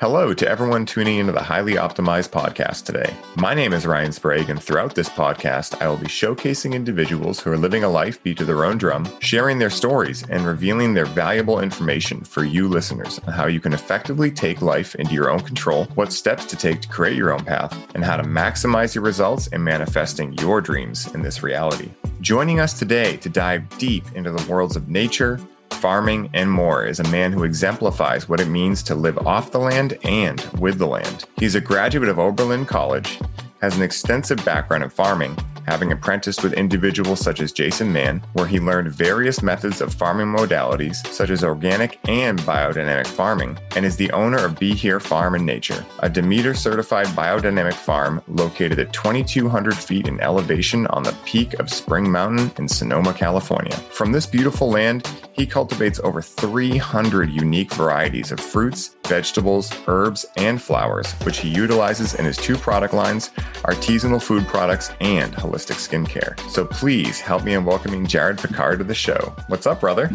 Hello to everyone tuning into the Highly Optimized podcast today. My name is Ryan Sprague, and throughout this podcast, I will be showcasing individuals who are living a life beat to their own drum, sharing their stories, and revealing their valuable information for you listeners on how you can effectively take life into your own control, what steps to take to create your own path, and how to maximize your results in manifesting your dreams in this reality. Joining us today to dive deep into the worlds of nature, farming, and more is a man who exemplifies what it means to live off the land and with the land. He's a graduate of Oberlin College, has an extensive background in farming, having apprenticed with individuals such as Jason Mann, where he learned various methods of farming modalities such as organic and biodynamic farming, and is the owner of Be Here Farm and Nature, a Demeter certified biodynamic farm located at 2,200 feet in elevation on the peak of Spring Mountain in Sonoma, California. From this beautiful land, he cultivates over 300 unique varieties of fruits, vegetables, herbs, and flowers, which he utilizes in his two product lines artisanal food products and holistic skincare. So please help me in welcoming Jared Picard to the show. What's up, brother?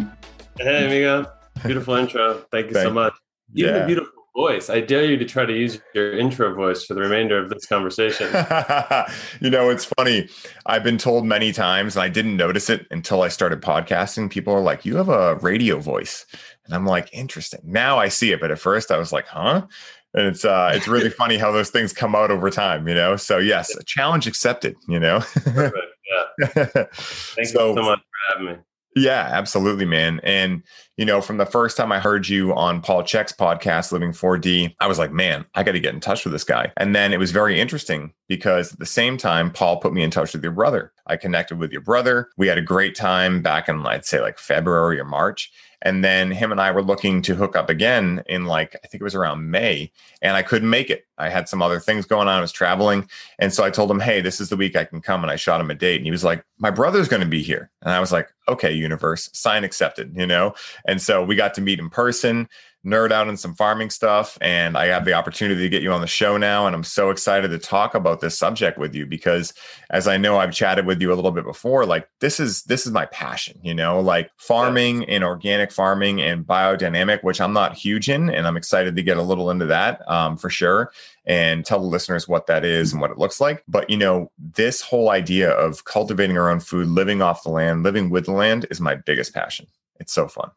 Hey, amigo. Beautiful intro. Thank you Thank so much. You yeah. have a beautiful voice. I dare you to try to use your intro voice for the remainder of this conversation. you know, it's funny. I've been told many times, and I didn't notice it until I started podcasting. People are like, You have a radio voice. And I'm like, Interesting. Now I see it. But at first I was like, Huh? And it's uh it's really funny how those things come out over time you know? So yes a challenge accepted you know? Perfect. yeah. Thank so, you so much for having me. Yeah absolutely man. And you know from the first time i heard you on paul Chek's podcast living 4d i was like man i got to get in touch with this guy. And then it was very interesting because at the same time paul put me in touch with your brother. I connected with your brother. We had a great time back in i'd say like february or march and then him and I were looking to hook up again in like, I think it was around May, and I couldn't make it. I had some other things going on. I was traveling. And so I told him, Hey, this is the week I can come. And I shot him a date. And he was like, My brother's going to be here. And I was like, Okay, universe, sign accepted, you know? And so we got to meet in person nerd out in some farming stuff. And I have the opportunity to get you on the show now. And I'm so excited to talk about this subject with you because as I know I've chatted with you a little bit before, like this is this is my passion, you know, like farming and organic farming and biodynamic, which I'm not huge in. And I'm excited to get a little into that um, for sure and tell the listeners what that is and what it looks like. But you know, this whole idea of cultivating our own food, living off the land, living with the land is my biggest passion. It's so fun.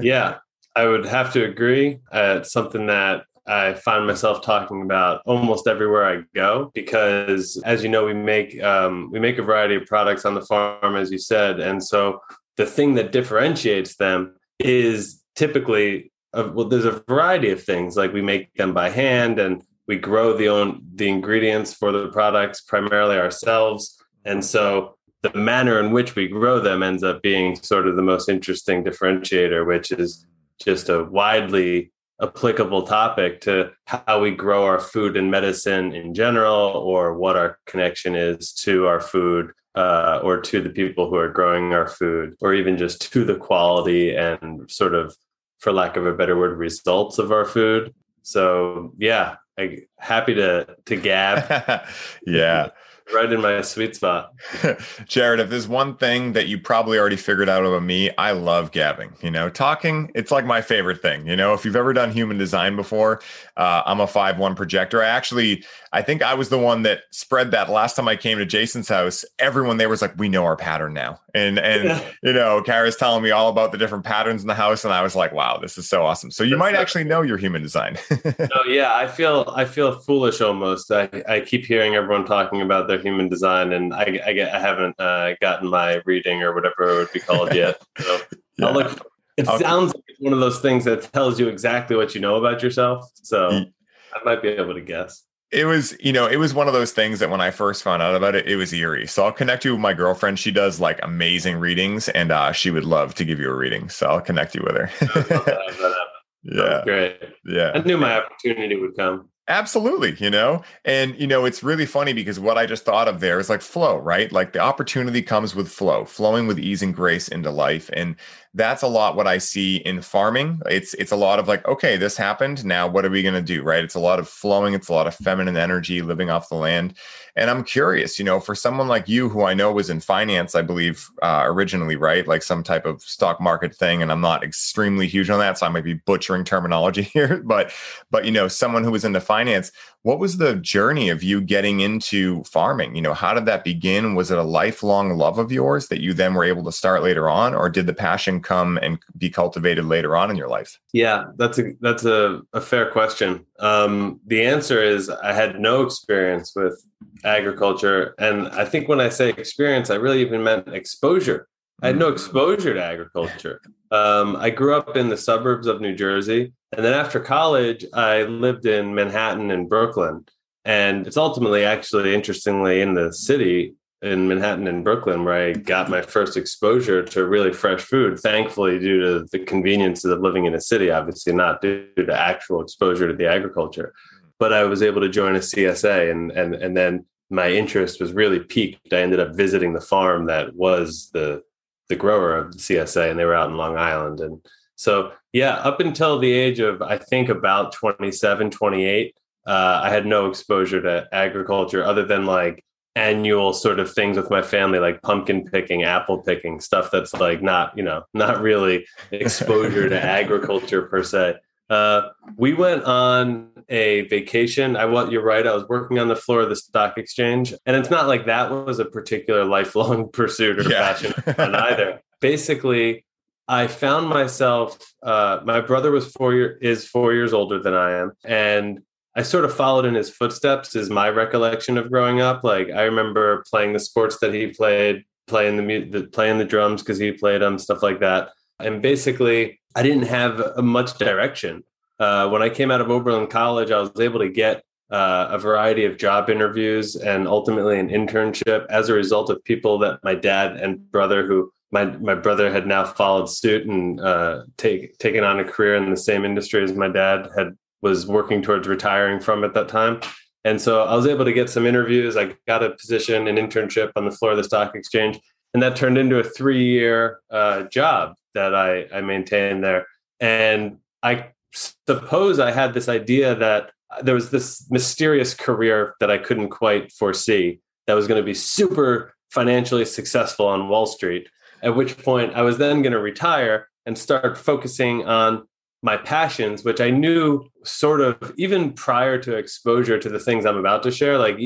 yeah. I would have to agree. Uh, it's something that I find myself talking about almost everywhere I go because, as you know, we make um, we make a variety of products on the farm, as you said, and so the thing that differentiates them is typically uh, well, there's a variety of things. Like we make them by hand and we grow the own the ingredients for the products primarily ourselves, and so the manner in which we grow them ends up being sort of the most interesting differentiator, which is just a widely applicable topic to how we grow our food and medicine in general, or what our connection is to our food uh, or to the people who are growing our food, or even just to the quality and sort of, for lack of a better word, results of our food. So yeah, I, happy to to gab. yeah right in my sweet spot. Jared, if there's one thing that you probably already figured out about me, I love gabbing. You know, talking, it's like my favorite thing. You know, if you've ever done human design before, uh, I'm a 5 1 projector. I actually, I think I was the one that spread that last time I came to Jason's house. Everyone there was like, we know our pattern now. And, and, yeah. you know, Kara's telling me all about the different patterns in the house. And I was like, wow, this is so awesome. So you might actually know your human design. no, yeah, I feel, I feel foolish almost. I, I keep hearing everyone talking about their human design, and I, I, get, I haven't uh, gotten my reading or whatever it would be called yet. So yeah. I'll look. It sounds like it's one of those things that tells you exactly what you know about yourself. So I might be able to guess. It was, you know, it was one of those things that when I first found out about it, it was eerie. So I'll connect you with my girlfriend. She does like amazing readings, and uh, she would love to give you a reading. So I'll connect you with her. yeah, great. Yeah, I knew my opportunity would come. Absolutely, you know, and you know, it's really funny because what I just thought of there is like flow, right? Like the opportunity comes with flow, flowing with ease and grace into life. And that's a lot what I see in farming. It's it's a lot of like, okay, this happened. Now what are we to do? Right? It's a lot of flowing. It's a lot of feminine energy living off the land. And I'm curious, you know, for someone like you, who I know was in finance, I believe uh, originally, right? Like some type of stock market thing. And I'm not extremely huge on that, so I might be butchering terminology here. But but you know, someone who was into finance, what was the journey of you getting into farming? You know, how did that begin? Was it a lifelong love of yours that you then were able to start later on, or did the passion come and be cultivated later on in your life? Yeah, that's a that's a, a fair question. Um, the answer is I had no experience with agriculture. And I think when I say experience, I really even meant exposure. I had no exposure to agriculture. Um, I grew up in the suburbs of New Jersey. And then after college, I lived in Manhattan and Brooklyn. And it's ultimately actually, interestingly, in the city in Manhattan and Brooklyn where I got my first exposure to really fresh food, thankfully, due to the conveniences of living in a city, obviously, not due to actual exposure to the agriculture but I was able to join a CSA and and and then my interest was really piqued. I ended up visiting the farm that was the the grower of the CSA and they were out in Long Island. And so yeah up until the age of I think about 27 28 uh, I had no exposure to agriculture other than like annual sort of things with my family like pumpkin picking apple picking stuff that's like not you know not really exposure to agriculture per se uh, we went on a vacation. I want you're right. I was working on the floor of the stock exchange, and it's not like that was a particular lifelong pursuit or yeah. passion either. Basically, I found myself. Uh, my brother was four year is four years older than I am, and I sort of followed in his footsteps. Is my recollection of growing up. Like I remember playing the sports that he played, playing the, the playing the drums because he played them, stuff like that. And basically, I didn't have much direction. Uh, when I came out of Oberlin College, I was able to get uh, a variety of job interviews and ultimately an internship as a result of people that my dad and brother, who my my brother had now followed suit and uh, take taken on a career in the same industry as my dad had was working towards retiring from at that time. And so I was able to get some interviews. I got a position, an internship on the floor of the stock exchange, and that turned into a three year uh, job that I, I maintained there. And I suppose I had this idea that there was this mysterious career that I couldn't quite foresee that was going to be super financially successful on Wall Street. At which point I was then going to retire and start focusing on my passions, which I knew sort of even prior to exposure to the things I'm about to share, like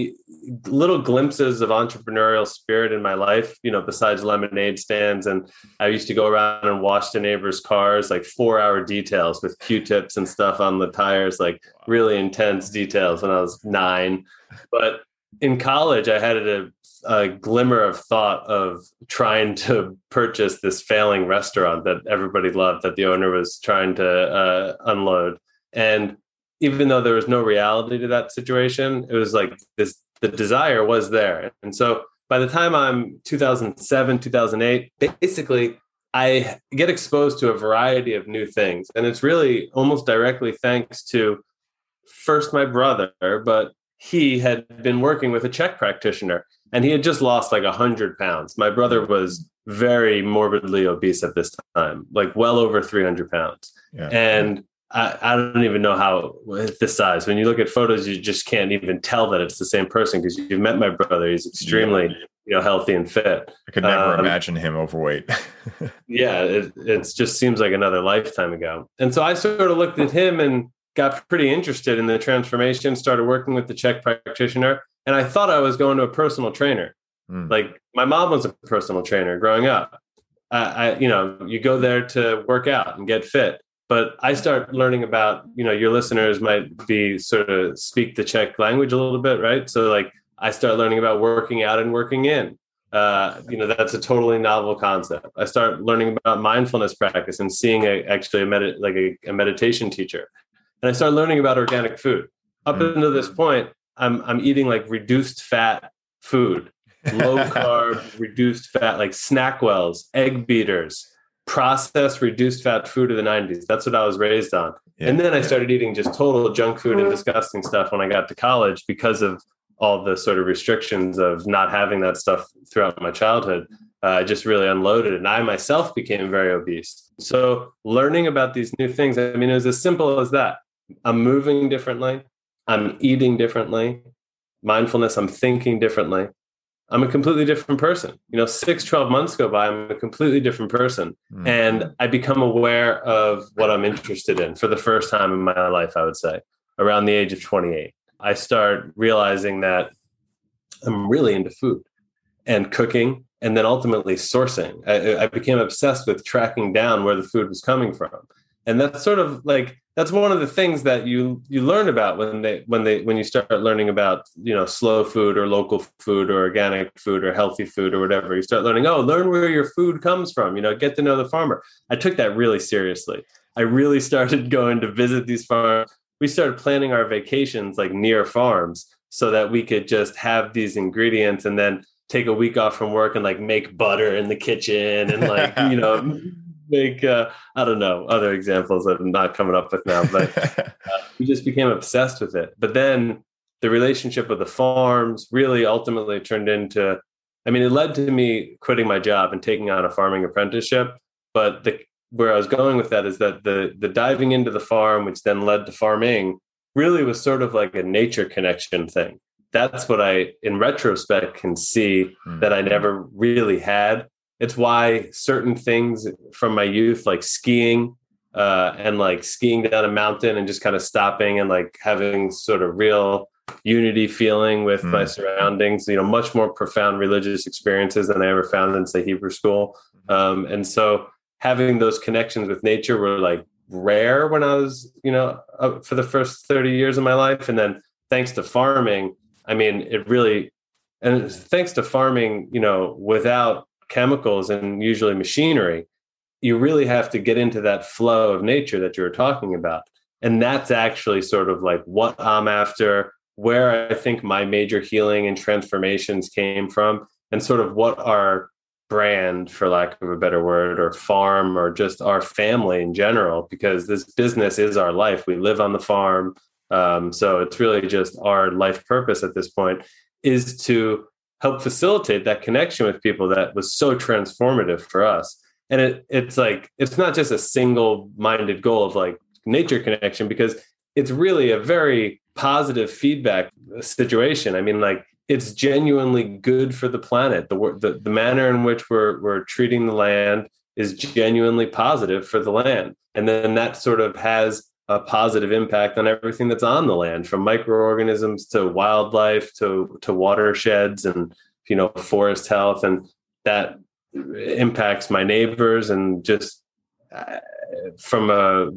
little glimpses of entrepreneurial spirit in my life, you know, besides lemonade stands. And I used to go around and wash the neighbors' cars, like four hour details with Q tips and stuff on the tires, like really intense details when I was nine. But in college, I had a a glimmer of thought of trying to purchase this failing restaurant that everybody loved that the owner was trying to uh, unload. And even though there was no reality to that situation it was like this the desire was there. And so by the time i'm 2007 2008 basically i get exposed to a variety of new things. And it's really almost directly thanks to first my brother but he had been working with a CHEK practitioner and he had just lost like 100 pounds. My brother was very morbidly obese at this time, like well over 300 pounds. Yeah. And I, I, don't even know how this size. When you look at photos, you just can't even tell that it's the same person because you've met my brother. He's extremely, yeah. you know, healthy and fit. I could never um, imagine him overweight. yeah, it, it just seems like another lifetime ago. And so I sort of looked at him and got pretty interested in the transformation, started working with the CHEK practitioner, and I thought I was going to a personal trainer. Mm. Like my mom was a personal trainer growing up. I, you know, you go there to work out and get fit. But I start learning about, you know, your listeners might be sort of speak the CHEK language a little bit, right? So like I start learning about working out and working in. Uh, you know, that's a totally novel concept. I start learning about mindfulness practice and seeing a, actually a med- like a, a meditation teacher and I started learning about organic food. Up mm. until this point, I'm I'm eating like reduced fat food, low carb, reduced fat, like SnackWells, egg beaters, processed reduced fat food of the 90s. That's what I was raised on. Yeah. And then I started eating just total junk food and disgusting stuff when I got to college because of all the sort of restrictions of not having that stuff throughout my childhood. uh, just really unloaded. And I myself became very obese. So learning about these new things, I mean, it was as simple as that. I'm moving differently. I'm eating differently. Mindfulness, I'm thinking differently. I'm a completely different person. You know, six, 12 months go by, I'm a completely different person. Mm. And I become aware of what I'm interested in for the first time in my life, I would say, around the age of 28. I start realizing that I'm really into food and cooking and then ultimately sourcing. I, I, became obsessed with tracking down where the food was coming from, and that's sort of like that's one of the things that you you learn about when they when they when you start learning about you know slow food or local food or organic food or healthy food or whatever. You start learning. Oh, learn where your food comes from. You know, get to know the farmer. I took that really seriously. I really started going to visit these farms. We started planning our vacations like near farms so that we could just have these ingredients and then take a week off from work and like make butter in the kitchen and like you know make uh, I don't know other examples that I'm not coming up with now, but uh, we just became obsessed with it. But then the relationship with the farms really ultimately turned into. I mean, it led to me quitting my job and taking on a farming apprenticeship. But the where I was going with that is that the the diving into the farm, which then led to farming, really was sort of like a nature connection thing that's what I, in retrospect, can see mm-hmm. that I never really had. It's why certain things from my youth, like skiing uh, and like skiing down a mountain and just kind of stopping and like having sort of real unity feeling with mm. my surroundings, you know, much more profound religious experiences than I ever found in, say, Hebrew school. Hmm. Um, and so having those connections with nature were like rare when I was, you know, for the first 30 years of my life. And then thanks to farming, I mean, it really, and thanks to farming, you know, without chemicals and usually machinery, you really have to get into that flow of nature that you were talking about. And that's actually sort of like what I'm after, where I think my major healing and transformations came from, and sort of what our brand, for lack of a better word, or farm, or just our family in general, because this business is our life. We live on the farm. Um, so it's really just our life purpose at this point is to help facilitate that connection with people that was so transformative for us. And it, it's like it's not just a single-minded goal of like nature connection because it's really a very positive feedback situation. I mean, like it's genuinely good for the planet. The, the the manner in which we're we're treating the land is genuinely positive for the land, and then that sort of has a positive impact on everything that's on the land from microorganisms to wildlife to to watersheds and you know forest health and that impacts my neighbors and just uh, from a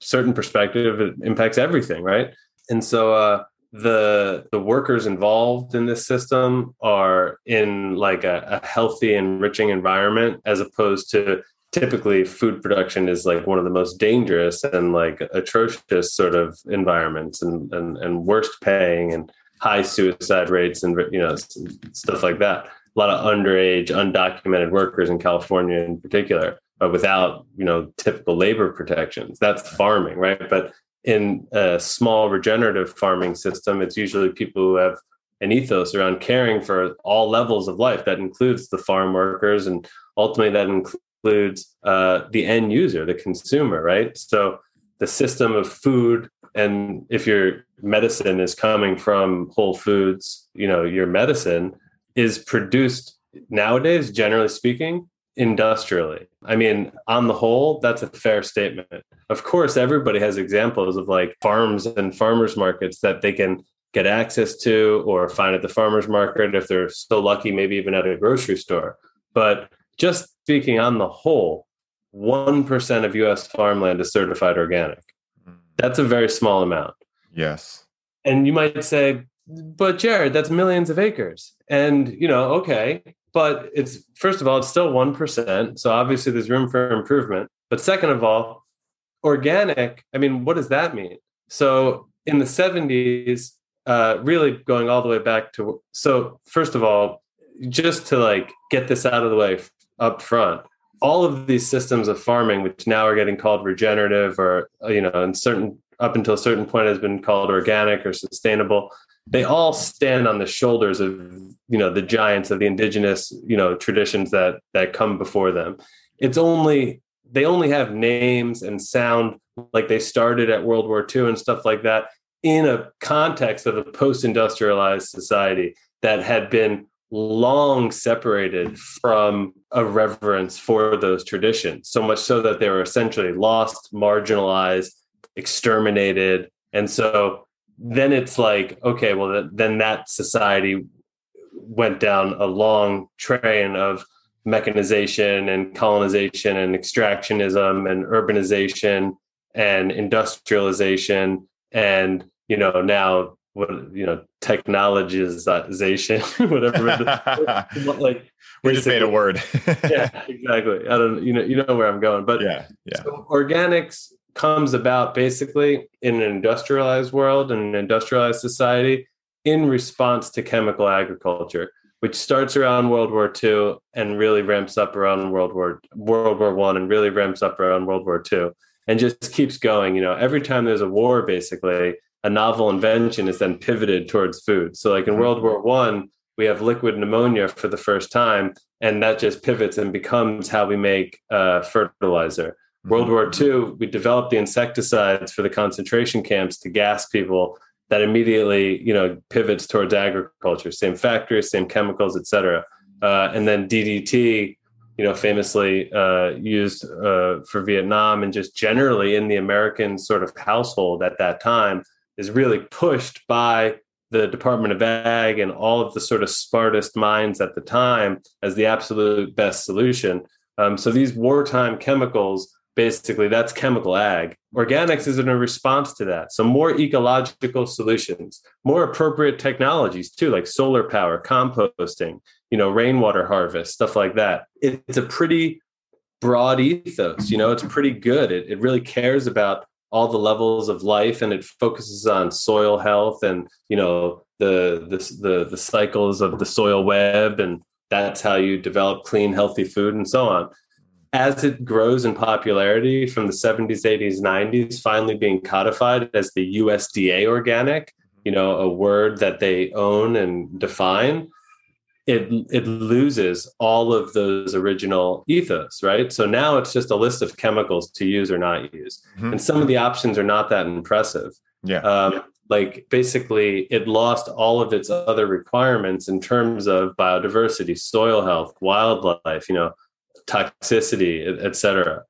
certain perspective it impacts everything right? And so uh, the the workers involved in this system are in like a, a healthy enriching environment as opposed to typically food production is like one of the most dangerous and like atrocious sort of environments and and, and worst paying and high suicide rates and you know stuff like that. A lot of underage undocumented workers in california in particular without you know typical labor protections. That's farming right? But in a small regenerative farming system it's usually people who have an ethos around caring for all levels of life. That includes the farm workers and ultimately that includes uh, the end user, the consumer, right? So the system of food, and if your medicine is coming from Whole Foods, you know, your medicine is produced nowadays, generally speaking, industrially. I mean, on the whole, that's a fair statement. Of course, everybody has examples of like farms and farmers markets that they can get access to or find at the farmers market if they're so lucky, maybe even at a grocery store. But just speaking on the whole, 1% of US farmland is certified organic. Hmm. That's a very small amount. Yes. And you might say, but Jared, that's millions of acres. And, you know, okay, but it's first of all, it's still 1%. So obviously there's room for improvement. But second of all, organic, I mean, what does that mean? So in the 70s, uh, really going all the way back to, so first of all, just to like get this out of the way up front all of these systems of farming which now are getting called regenerative or you know and certain up until a certain point has been called organic or sustainable they all stand on the shoulders of you know the giants of the indigenous you know traditions that that come before them. It's only they only have names and sound like they started at world war ii and stuff like that in a context of a post-industrialized society that had been long separated from a reverence for those traditions so much so that they were essentially lost marginalized exterminated. And so then it's like okay well then that society went down a long train of mechanization and colonization and extractionism and urbanization and industrialization. And you know now what you know technologization whatever like we just made a word. yeah exactly. I don't you know you know where i'm going but yeah yeah. so organics comes about basically in an industrialized world and an industrialized society in response to chemical agriculture which starts around World War II and really ramps up around World War World War One and really ramps up around World War II and just keeps going. You know, every time there's a war, basically, a novel invention is then pivoted towards food. So, like in mm-hmm. World War One, we have liquid ammonia for the first time, and that just pivots and becomes how we make uh, fertilizer. Mm-hmm. World War II, we developed the insecticides for the concentration camps to gas people. That immediately, you know, pivots towards agriculture. Same factories, same chemicals, etc. Uh, and then DDT, you know, famously uh, used uh, for Vietnam and just generally in the American sort of household at that time is really pushed by the Department of Ag and all of the sort of smartest minds at the time as the absolute best solution. Um, so these wartime chemicals, basically, that's chemical ag. Organics is in a response to that. So more ecological solutions, more appropriate technologies too, like solar power, composting, you know, rainwater harvest, stuff like that. it's a pretty broad ethos. You know, it's pretty good. It, it really cares about all the levels of life and it focuses on soil health and you know the the the, the cycles of the soil web and that's how you develop clean healthy food and so on. As it grows in popularity from the 70s 80s 90s finally being codified as the USDA organic you know a word that they own and define it it loses all of those original ethos, right? So now it's just a list of chemicals to use or not use, mm-hmm. and some of the options are not that impressive. Yeah. Um, yeah. Like basically, it lost all of its other requirements in terms of biodiversity, soil health, wildlife, you know, toxicity, etc.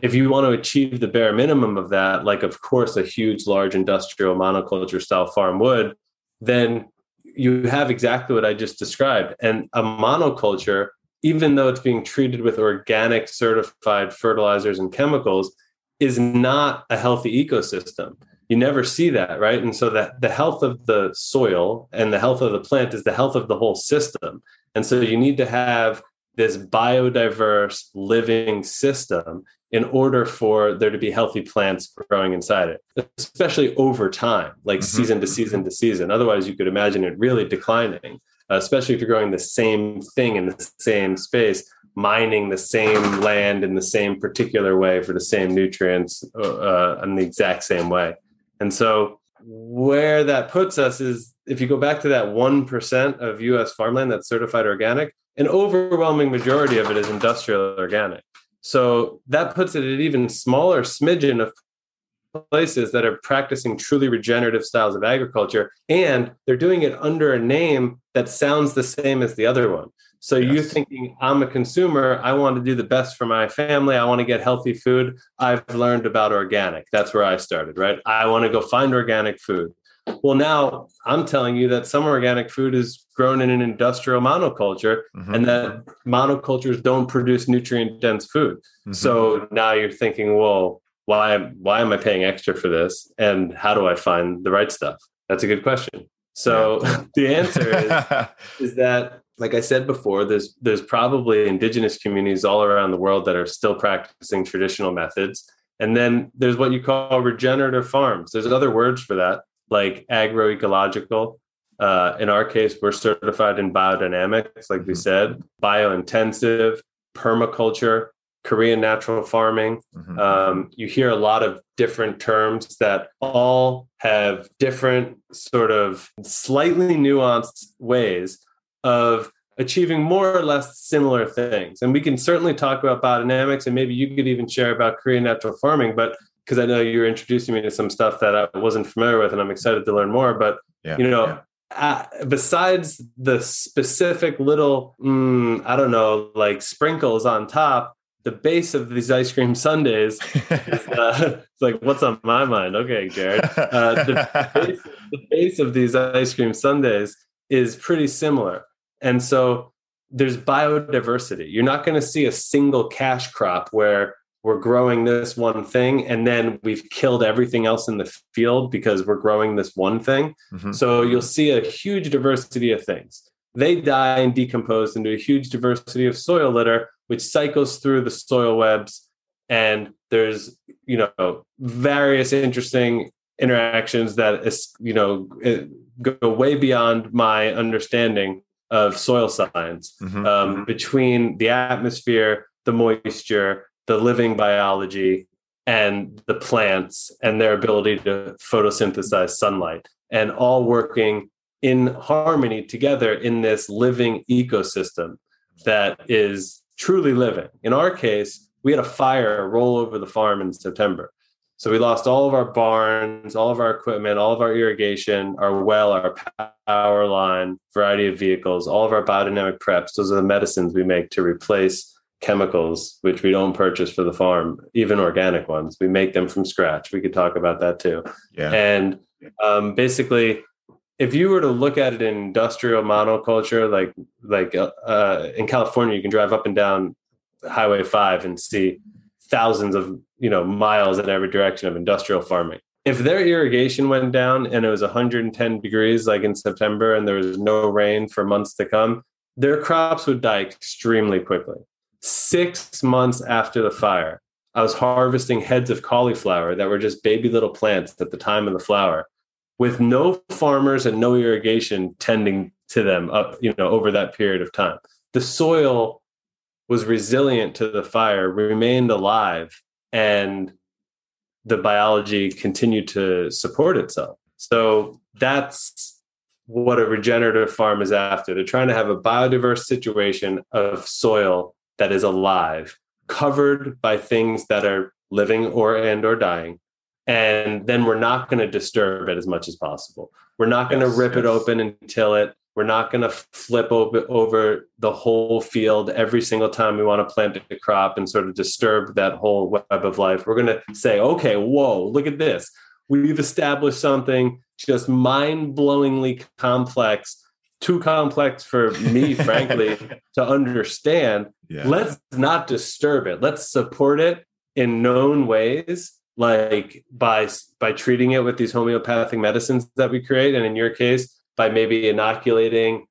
If you want to achieve the bare minimum of that, like of course a huge, large industrial monoculture style farm would, then you have exactly what I just described. And a monoculture, even though it's being treated with organic certified fertilizers and chemicals, is not a healthy ecosystem. You never see that, right? And so that the health of the soil and the health of the plant is the health of the whole system. And so you need to have this biodiverse living system in order for there to be healthy plants growing inside it, especially over time, like mm-hmm. season to season to season. Otherwise, you could imagine it really declining, uh, especially if you're growing the same thing in the same space, mining the same land in the same particular way for the same nutrients uh, uh in the exact same way. And so, where that puts us is if you go back to that 1% of US farmland that's certified organic, an overwhelming majority of it is industrial organic. So that puts it at even smaller smidgen of places that are practicing truly regenerative styles of agriculture and they're doing it under a name that sounds the same as the other one so yes. you thinking i'm a consumer i want to do the best for my family i want to get healthy food i've learned about organic that's where i started right i want to go find organic food well, now I'm telling you that some organic food is grown in an industrial monoculture mm-hmm. and that monocultures don't produce nutrient dense food. Mm-hmm. So now you're thinking, well, why why am I paying extra for this? And how do I find the right stuff? That's a good question. So yeah. the answer is, is that like I said before, there's there's probably indigenous communities all around the world that are still practicing traditional methods. And then there's what you call regenerative farms. There's other words for that like agroecological. Uh, in our case, we're certified in biodynamics, like we mm-hmm. said, biointensive, permaculture. Korean natural farming. Mm-hmm. Um, you hear a lot of different terms that all have different, sort of slightly nuanced ways of achieving more or less similar things. And we can certainly talk about biodynamics, and maybe you could even share about Korean natural farming. But because I know you're introducing me to some stuff that I wasn't familiar with, and I'm excited to learn more. But yeah, you know, yeah. uh, besides the specific little, mm, I don't know, like sprinkles on top, the base of these ice cream sundaes is uh, it's like what's on my mind? Okay jared. Uh, the, base, the, base, of these ice cream sundaes is pretty similar and so there's biodiversity. You're not going to see a single cash crop where we're growing this one thing and then we've killed everything else in the field because we're growing this one thing. Mm-hmm. So you'll see a huge diversity of things. They die and decompose into a huge diversity of soil litter, which cycles through the soil webs. And there's, you know, various interesting interactions that is, you know, go way beyond my understanding of soil science mm-hmm. um, between the atmosphere, the moisture, the living biology and the plants and their ability to photosynthesize sunlight and all working in harmony together in this living ecosystem that is truly living. In our case, we had a fire roll over the farm in September. So we lost all of our barns, all of our equipment, all of our irrigation, our well, our power line, variety of vehicles, all of our biodynamic preps. Those are the medicines we make to replace chemicals, which we don't purchase for the farm, even organic ones. We make them from scratch. We could talk about that too. Yeah. And um, basically, if you were to look at it in industrial monoculture, like like uh, uh, in California, you can drive up and down Highway Five and see thousands of you know miles in every direction of industrial farming. If their irrigation went down and it was 110 degrees, like in September, and there was no rain for months to come, their crops would die extremely quickly Six months after the fire, I was harvesting heads of cauliflower that were just baby little plants at the time of the flower with no farmers and no irrigation tending to them up, you know, over that period of time. The soil was resilient to the fire, remained alive, and the biology continued to support itself. So that's what a regenerative farm is after. They're trying to have a biodiverse situation of soil that is alive, covered by things that are living or and or dying. And then we're not going to disturb it as much as possible. We're not going to yes, rip yes. it open and till it. We're not going to flip over, over the whole field every single time we want to plant a crop and sort of disturb that whole web of life. We're going to say, okay, whoa, look at this. We've established something just mind blowingly complex too complex for me, frankly, to understand. Yeah. Let's not disturb it. Let's support it in known ways, like by by treating it with these homeopathic medicines that we create, and in your case, by maybe inoculating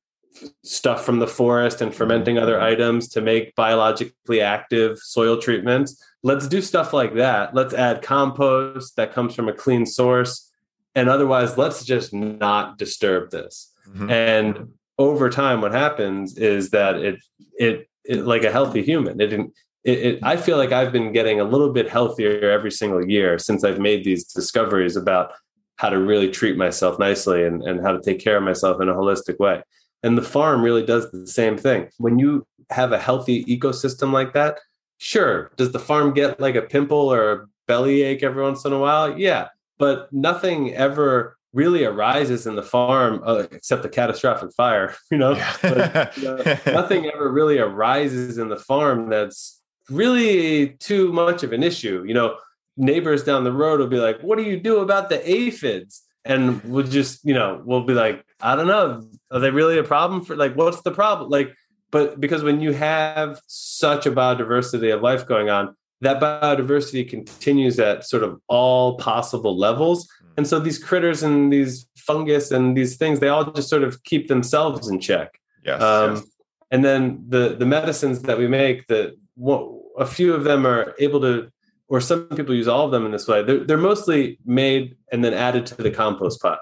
stuff from the forest and fermenting other mm-hmm. items to make biologically active soil treatments. Let's do stuff like that. Let's add compost that comes from a clean source. And otherwise, let's just not disturb this. Mm-hmm. And over time, what happens is that it, it, it like a healthy human, it, it, it, I feel like I've been getting a little bit healthier every single year since I've made these discoveries about how to really treat myself nicely and, and how to take care of myself in a holistic way. And the farm really does the same thing. When you have a healthy ecosystem like that, sure, does the farm get like a pimple or a belly ache every once in a while? Yeah, but nothing ever really arises in the farm uh, except the catastrophic fire you know, but, you know nothing ever really arises in the farm that's really too much of an issue you know? Neighbors down the road will be like what do you do about the aphids? And we'll just you know we'll be like i don't know. Are they really a problem for like what's the problem? Like but because when you have such a biodiversity of life going on that biodiversity continues at sort of all possible levels. Hmm. And so these critters and these fungus and these things, they all just sort of keep themselves in check. Yes, um, yes. And then the the medicines that we make, that a few of them are able to, or some people use all of them in this way. They're, they're mostly made and then added to the compost pile.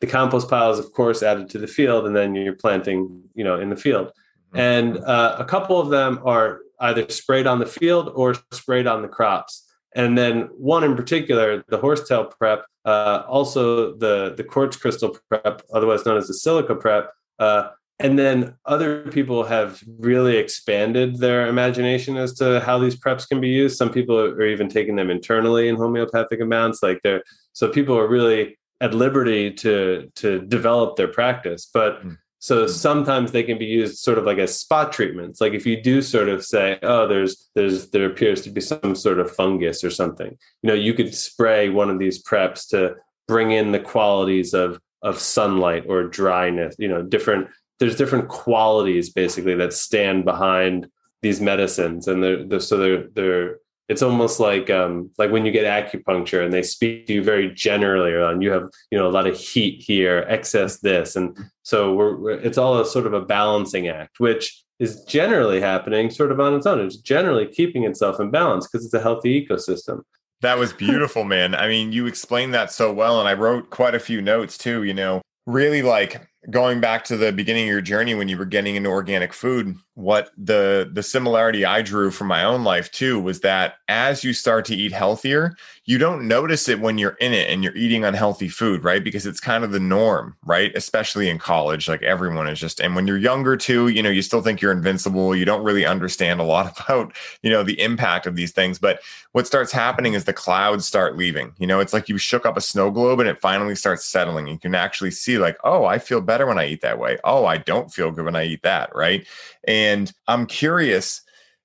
The compost pile is, of course, added to the field, and then you're planting, you know, in the field. Mm-hmm. And uh, a couple of them are either sprayed on the field or sprayed on the crops. And then one in particular, the horsetail prep, uh, also the the quartz crystal prep, otherwise known as the silica prep. Uh, and then other people have really expanded their imagination as to how these preps can be used. Some people are even taking them internally in homeopathic amounts. Like they're so people are really at liberty to to develop their practice. But mm. So hmm. sometimes they can be used sort of like as spot treatments. Like if you do sort of say, oh, there's there's there appears to be some sort of fungus or something, you know, you could spray one of these preps to bring in the qualities of of sunlight or dryness, you know, different there's different qualities basically that stand behind these medicines and they're, they're so they're they're it's almost like um, like when you get acupuncture and they speak to you very generally on you have you know a lot of heat here excess this and so we're, we're, it's all a sort of a balancing act which is generally happening sort of on its own. It's generally keeping itself in balance because it's a healthy ecosystem. That was beautiful man. I mean you explained that so well and i wrote quite a few notes too you know. Really like going back to the beginning of your journey when you were getting into organic food what the the similarity i drew from my own life too was that as you start to eat healthier you don't notice it when you're in it and you're eating unhealthy food right? Because it's kind of the norm right? Especially in college like everyone is just and when you're younger too you know you still think you're invincible. You don't really understand a lot about you know the impact of these things. But what starts happening is the clouds start leaving. You know it's like you shook up a snow globe and it finally starts settling. You can actually see like oh i feel better when i eat that way oh i don't feel good when i eat that right and I'm curious,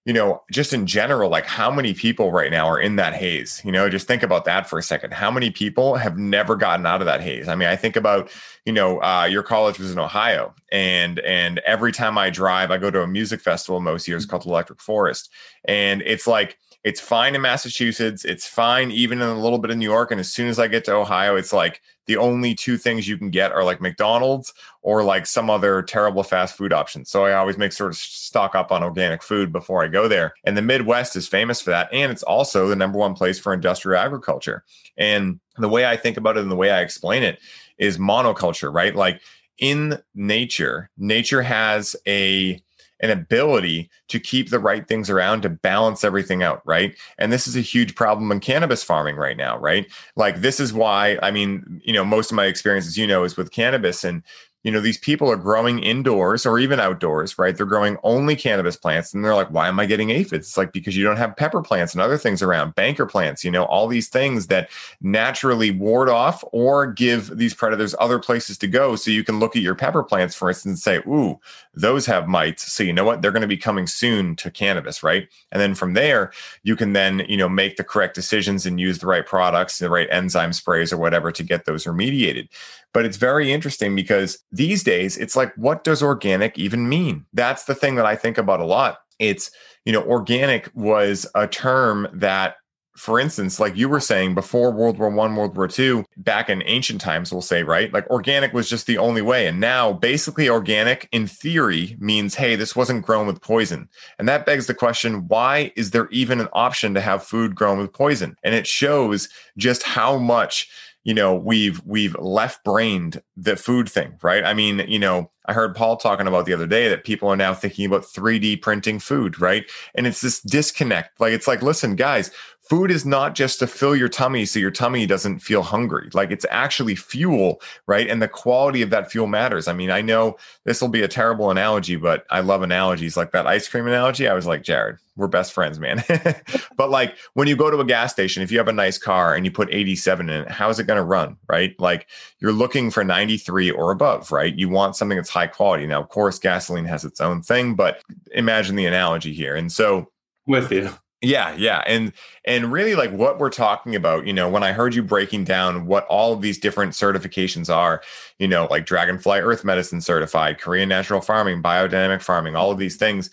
you know, just in general, like how many people right now are in that haze? You know, just think about that for a second. How many people have never gotten out of that haze? I mean, I think about, you know, uh, your college was in Ohio, and and every time I drive, I go to a music festival most years called Electric Forest, and it's like it's fine in Massachusetts. It's fine even in a little bit of New York. And as soon as I get to Ohio, it's like the only two things you can get are like McDonald's or like some other terrible fast food option. So I always make sort of stock up on organic food before I go there. And the Midwest is famous for that. And it's also the number one place for industrial agriculture. And the way I think about it and the way I explain it is monoculture, right? Like in nature, nature has a an ability to keep the right things around to balance everything out, right? And this is a huge problem in cannabis farming right now, right? Like this is why I mean, you know, most of my experiences, you know, is with cannabis and you know these people are growing indoors or even outdoors right they're growing only cannabis plants and they're like why am i getting aphids it's like because you don't have pepper plants and other things around banker plants you know all these things that naturally ward off or give these predators other places to go so you can look at your pepper plants for instance and say ooh those have mites so you know what they're going to be coming soon to cannabis right and then from there you can then you know make the correct decisions and use the right products the right enzyme sprays or whatever to get those remediated but it's very interesting because these days it's like, what does organic even mean? That's the thing that I think about a lot. It's, you know, organic was a term that for instance, like you were saying before World War One, World War Two, back in ancient times, we'll say, right? Like organic was just the only way. And now basically organic in theory means, hey, this wasn't grown with poison. And that begs the question, why is there even an option to have food grown with poison? And it shows just how much you know we've we've left brained the food thing right i mean you know i heard paul talking about the other day that people are now thinking about 3d printing food right and it's this disconnect like it's like listen guys food is not just to fill your tummy so your tummy doesn't feel hungry. Like it's actually fuel, right? And the quality of that fuel matters. I mean, I know this will be a terrible analogy, but I love analogies like that ice cream analogy. I was like, Jared, we're best friends, man. but like when you go to a gas station, if you have a nice car and you put 87 in it, how is it going to run, right? Like you're looking for 93 or above, right? You want something that's high quality. Now, of course, gasoline has its own thing, but imagine the analogy here. And so, with you yeah, yeah. And and really like what we're talking about, you know, when I heard you breaking down what all of these different certifications are, you know, like Dragonfly Earth Medicine certified, Korean natural farming, biodynamic farming, all of these things,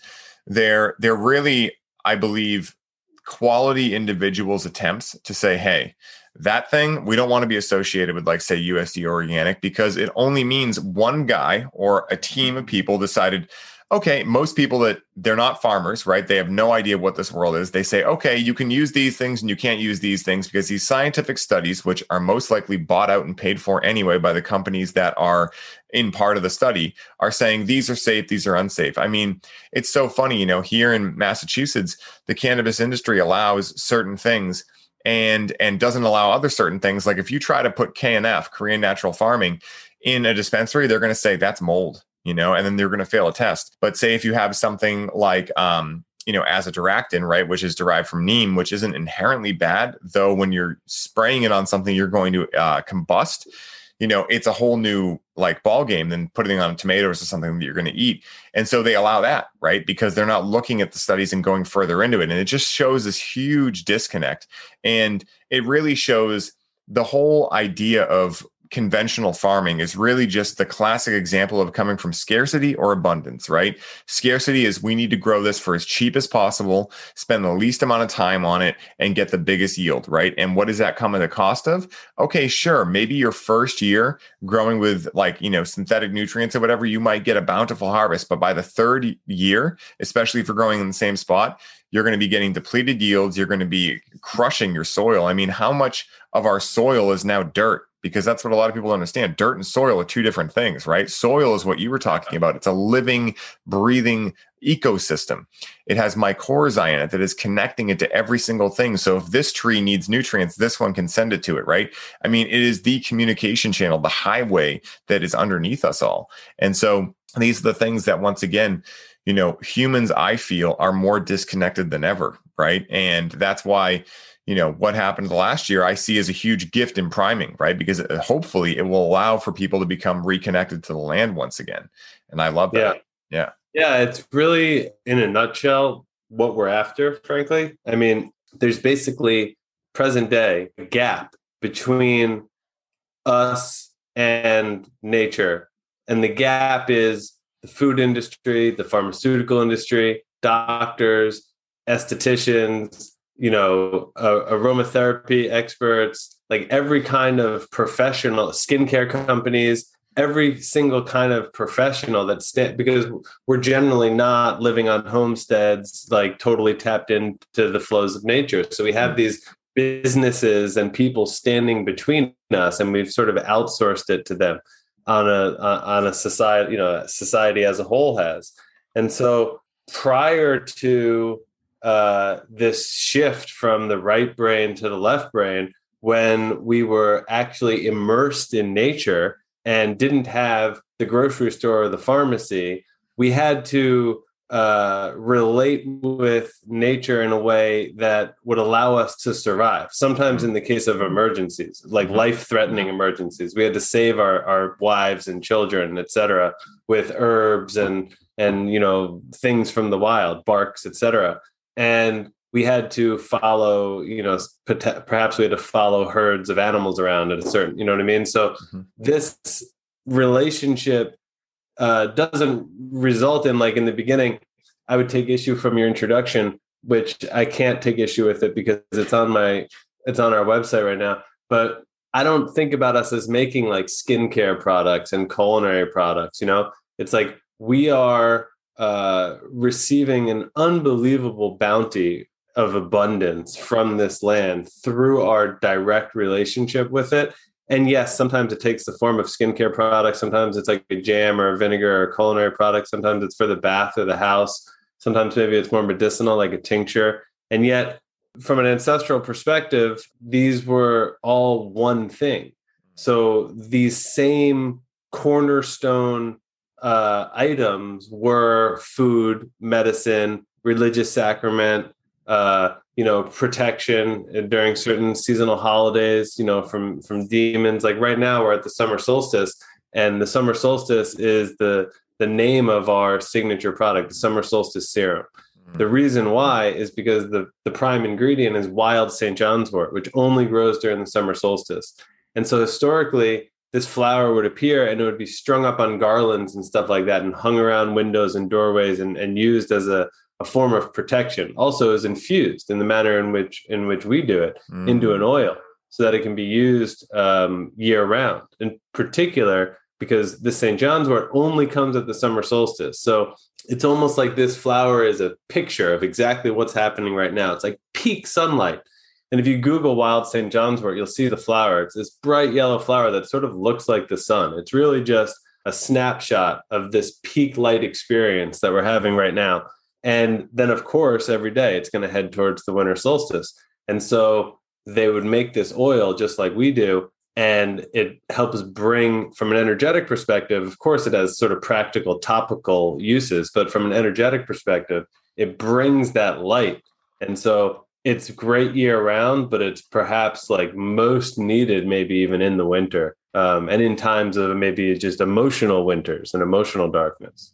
they're they're really I believe quality individuals attempts to say, "Hey, that thing we don't want to be associated with like say USDA organic because it only means one guy or a team of people decided okay, most people that they're not farmers, right? They have no idea what this world is. They say, okay, you can use these things and you can't use these things because these scientific studies, which are most likely bought out and paid for anyway by the companies that are in part of the study, are saying these are safe, these are unsafe. I mean, it's so funny, you know, here in Massachusetts, the cannabis industry allows certain things and and doesn't allow other certain things like if you try to put KNF Korean natural farming in a dispensary they're going to say that's mold you know, and then they're going to fail a test. But say if you have something like, um, you know, azadirachtin, right, which is derived from neem, which isn't inherently bad, though when you're spraying it on something you're going to uh, combust, you know, it's a whole new like ball game than putting it on tomatoes or something that you're going to eat. And so they allow that, right? Because they're not looking at the studies and going further into it. And it just shows this huge disconnect. And it really shows the whole idea of conventional farming is really just the classic example of coming from scarcity or abundance, right? Scarcity is we need to grow this for as cheap as possible, spend the least amount of time on it, and get the biggest yield, right? And what does that come at the cost of? Okay, sure. Maybe your first year growing with like, you know, synthetic nutrients or whatever, you might get a bountiful harvest. But by the third year, especially if you're growing in the same spot, you're going to be getting depleted yields. You're going to be crushing your soil. I mean, how much of our soil is now dirt? Because that's what a lot of people don't understand. Dirt and soil are two different things, right? Soil is what you were talking about. It's a living, breathing ecosystem. It has mycorrhizae in it that is connecting it to every single thing. So if this tree needs nutrients, this one can send it to it, right? I mean, it is the communication channel, the highway that is underneath us all. And so these are the things that once again, you know, humans I feel are more disconnected than ever, right? And that's why you know what happened last year i see as a huge gift in priming right? Because uh, hopefully it will allow for people to become reconnected to the land once again and i love that. Yeah. Yeah, yeah it's really in a nutshell what we're after frankly. I mean there's basically present day a gap between us and nature and the gap is the food industry the pharmaceutical industry doctors estheticians you know, uh, aromatherapy experts, like every kind of professional, skincare companies, every single kind of professional that stand because we're generally not living on homesteads like totally tapped into the flows of nature. So we have these businesses and people standing between us, and we've sort of outsourced it to them on a on a society, you know, society as a whole has. And so prior to uh, this shift from the right brain to the left brain when we were actually immersed in nature and didn't have the grocery store or the pharmacy. We had to uh, relate with nature in a way that would allow us to survive. Sometimes, in the case of emergencies, like mm-hmm. life-threatening emergencies, we had to save our, our wives and children, etc., with herbs and and you know things from the wild, barks, etc and we had to follow you know perhaps we had to follow herds of animals around at a certain you know what i mean so mm-hmm. this relationship uh, doesn't result in like in the beginning i would take issue from your introduction which i can't take issue with it because it's on my it's on our website right now but i don't think about us as making like skincare products and culinary products you know it's like we are uh, receiving an unbelievable bounty of abundance from this land through our direct relationship with it. And yes, sometimes it takes the form of skincare products. Sometimes it's like a jam or a vinegar or a culinary product. Sometimes it's for the bath or the house. Sometimes maybe it's more medicinal, like a tincture. And yet, from an ancestral perspective, these were all one thing. So these same cornerstone uh, items were food, medicine, religious sacrament, uh, you know, protection during certain seasonal holidays, you know, from from demons. Like right now, we're at the summer solstice, and the summer solstice is the the name of our signature product, the summer solstice serum. Mm-hmm. The reason why is because the the prime ingredient is wild St. John's wort, which only grows during the summer solstice. And so historically, this flower would appear and it would be strung up on garlands and stuff like that and hung around windows and doorways and, and used as a, a form of protection also is infused in the manner in which in which we do it mm. into an oil so that it can be used um, year round in particular because the St. John's wort only comes at the summer solstice. So it's almost like this flower is a picture of exactly what's happening right now. It's like peak sunlight. And if you Google wild St. John's wort, you'll see the flower. It's this bright yellow flower that sort of looks like the sun. It's really just a snapshot of this peak light experience that we're having right now. And then, of course, every day it's going to head towards the winter solstice. And so they would make this oil just like we do. And it helps bring, from an energetic perspective, of course, it has sort of practical topical uses, but from an energetic perspective, it brings that light. And so it's great year round, but it's perhaps like most needed, maybe even in the winter um, and in times of maybe just emotional winters and emotional darkness.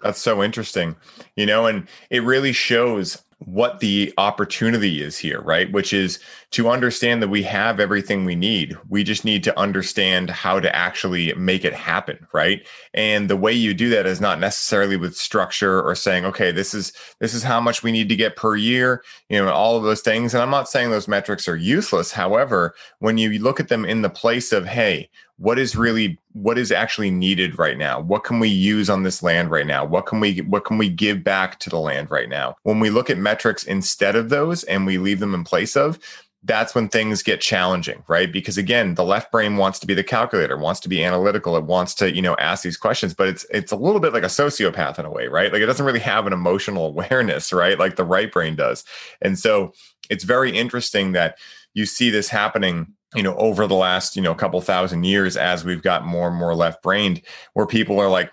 That's so interesting, you know, and it really shows what the opportunity is here, right? Which is to understand that we have everything we need. We just need to understand how to actually make it happen, right? And the way you do that is not necessarily with structure or saying, okay, this is this is how much we need to get per year, you know, all of those things. And I'm not saying those metrics are useless. However, when you look at them in the place of, hey, what is really what is actually needed right now? What can we use on this land right now? What can we what can we give back to the land right now? When we look at metrics instead of those and we leave them in place of that's when things get challenging right? Because again the left brain wants to be the calculator wants to be analytical it wants to you know ask these questions but it's it's a little bit like a sociopath in a way right? Like it doesn't really have an emotional awareness right? Like the right brain does. And so it's very interesting that you see this happening you know over the last you know couple thousand years as we've got more and more left brained where people are like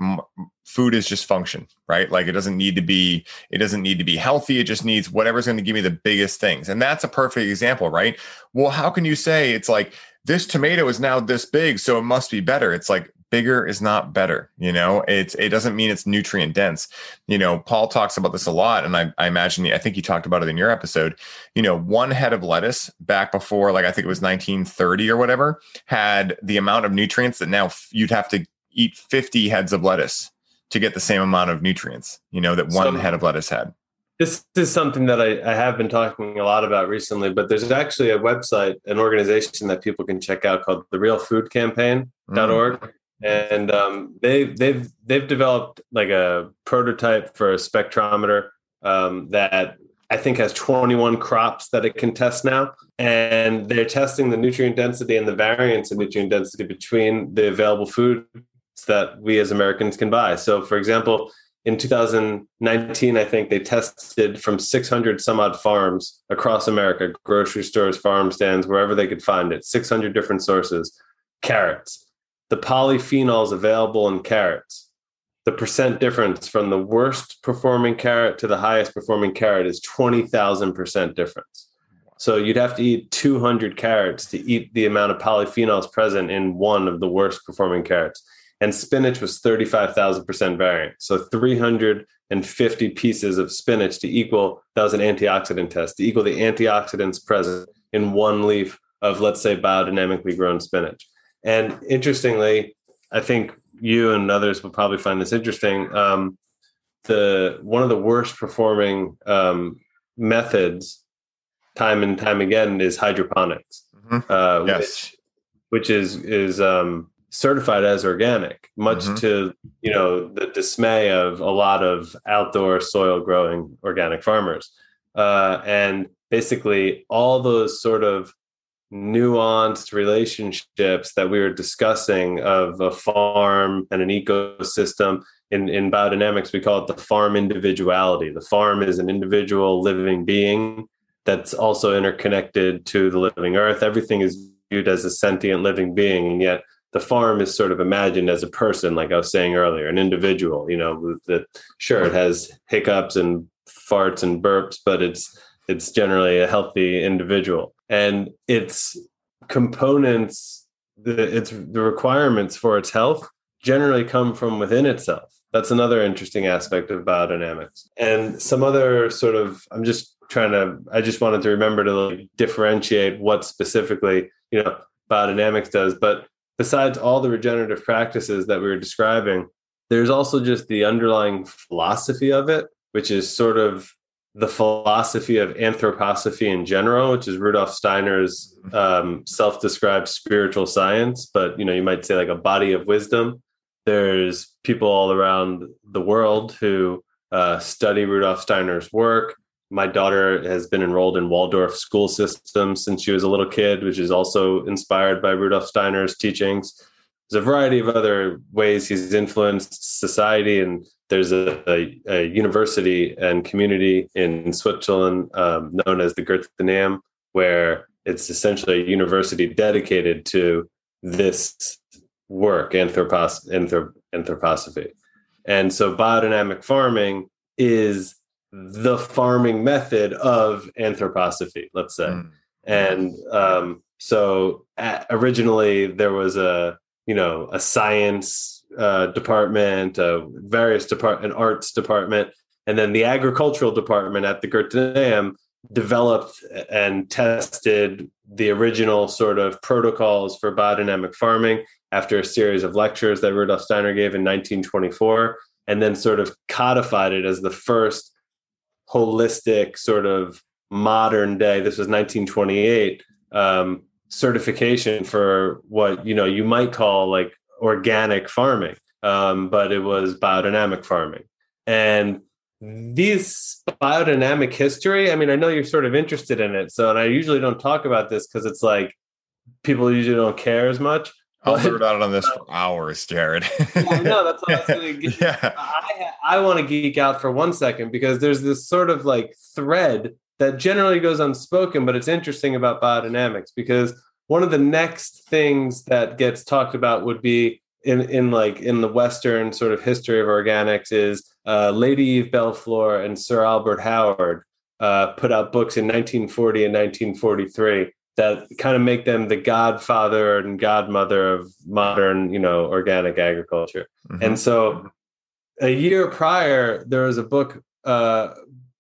food is just function right? Like it doesn't need to be it doesn't need to be healthy. It just needs whatever's going to give me the biggest things. And that's a perfect example right? Well how can you say it's like this tomato is now this big so it must be better. It's like bigger is not better. You know, it's it doesn't mean it's nutrient dense. You know, Paul talks about this a lot, and I, I imagine I think you talked about it in your episode. You know, one head of lettuce back before, like I think it was 1930 or whatever, had the amount of nutrients that now you'd have to eat 50 heads of lettuce to get the same amount of nutrients. You know, that one so, head of lettuce had. This is something that I, I, have been talking a lot about recently, but there's actually a website, an organization that people can check out called the Real Food Campaign.org. Mm and um, they they've they've developed like a prototype for a spectrometer um, that I think has 21 crops that it can test now, and they're testing the nutrient density and the variance in nutrient density between the available foods that we as Americans can buy. So, for example, in 2019, I think they tested from 600 some odd farms across America, grocery stores, farm stands, wherever they could find it, 600 different sources, carrots the polyphenols available in carrots, the percent difference from the worst performing carrot to the highest performing carrot is 20,000% difference. So you'd have to eat 200 carrots to eat the amount of polyphenols present in one of the worst performing carrots. And spinach was 35,000% variant. So 350 pieces of spinach to equal, that was an antioxidant test, to equal the antioxidants present in one leaf of, let's say, biodynamically grown spinach. And interestingly, I think you and others will probably find this interesting. Um, the one of the worst performing um, methods, time and time again, is hydroponics, mm-hmm. uh, yes. which which is is um, certified as organic, much mm-hmm. to you know the dismay of a lot of outdoor soil growing organic farmers. Uh, and basically, all those sort of nuanced relationships that we were discussing of a farm and an ecosystem in, in biodynamics we call it the farm individuality. The farm is an individual living being that's also interconnected to the living earth. Everything is viewed as a sentient living being and yet the farm is sort of imagined as a person like i was saying earlier an individual you know that sure it has hiccups and farts and burps but it's it's generally a healthy individual and its components the its the requirements for its health generally come from within itself. That's another interesting aspect of biodynamics. And some other sort of i'm just trying to i just wanted to remember to like differentiate what specifically you know biodynamics does. But besides all the regenerative practices that we were describing there's also just the underlying philosophy of it which is sort of the philosophy of anthroposophy in general, which is Rudolf Steiner's um, self-described spiritual science, but you know you might say like a body of wisdom there's people all around the world who uh, study Rudolf Steiner's work. My daughter has been enrolled in Waldorf school system since she was a little kid, which is also inspired by Rudolf Steiner's teachings. There's a variety of other ways he's influenced society, and there's a, a, a university and community in Switzerland um, known as the Goetheanum, where it's essentially a university dedicated to this work, anthropos- anthrop- anthroposophy. And so biodynamic farming is the farming method of anthroposophy, let's say. Mm. And um, so at, originally there was a, you know, a science uh, department, a various department, an arts department, and then the agricultural department at the Goetheanum developed and tested the original sort of protocols for biodynamic farming after a series of lectures that Rudolf Steiner gave in 1924, and then sort of codified it as the first holistic sort of modern day. This was 1928 um, certification for what you know you might call like organic farming, um, but it was biodynamic farming, and this biodynamic history i mean i know you're sort of interested in it so and i usually don't talk about this because it's like people usually don't care as much I'll hear about it on this for hours, Jared. I know that's what I was going to. Yeah. I, I want to geek out for one second because there's this sort of like thread that generally goes unspoken, but it's interesting about biodynamics because one of the next things that gets talked about would be in in like in the Western sort of history of organics is uh, Lady Eve Balfour and Sir Albert Howard uh, put out books in 1940 and 1943 that kind of make them the godfather and godmother of modern, you know, organic agriculture. Mm-hmm. And so, a year prior, there was a book uh,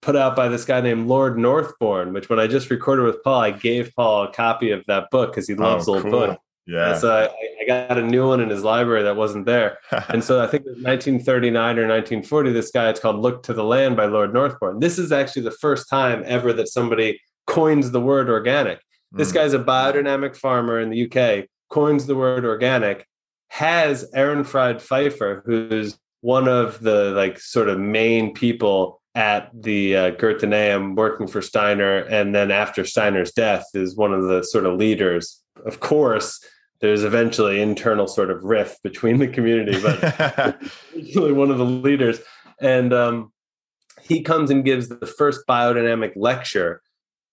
put out by this guy named Lord Northbourne, which when I just recorded with Paul, I gave Paul a copy of that book because he loves oh, old cool. books. Yeah. And so I, I, got a new one in his library that wasn't there. and so I think it was 1939 or 1940, this guy, it's called Look to the Land by Lord Northbourne. This is actually the first time ever that somebody coins the word organic. This hmm. guy's a biodynamic farmer in the UK, coins the word organic, has Ehrenfried Pfeiffer, who's one of the like sort of main people at the uh, working for Steiner, and then after Steiner's death is one of the sort of leaders. Of course, there's eventually internal sort of rift between the community, but really one of the leaders. And um, he comes and gives the first biodynamic lecture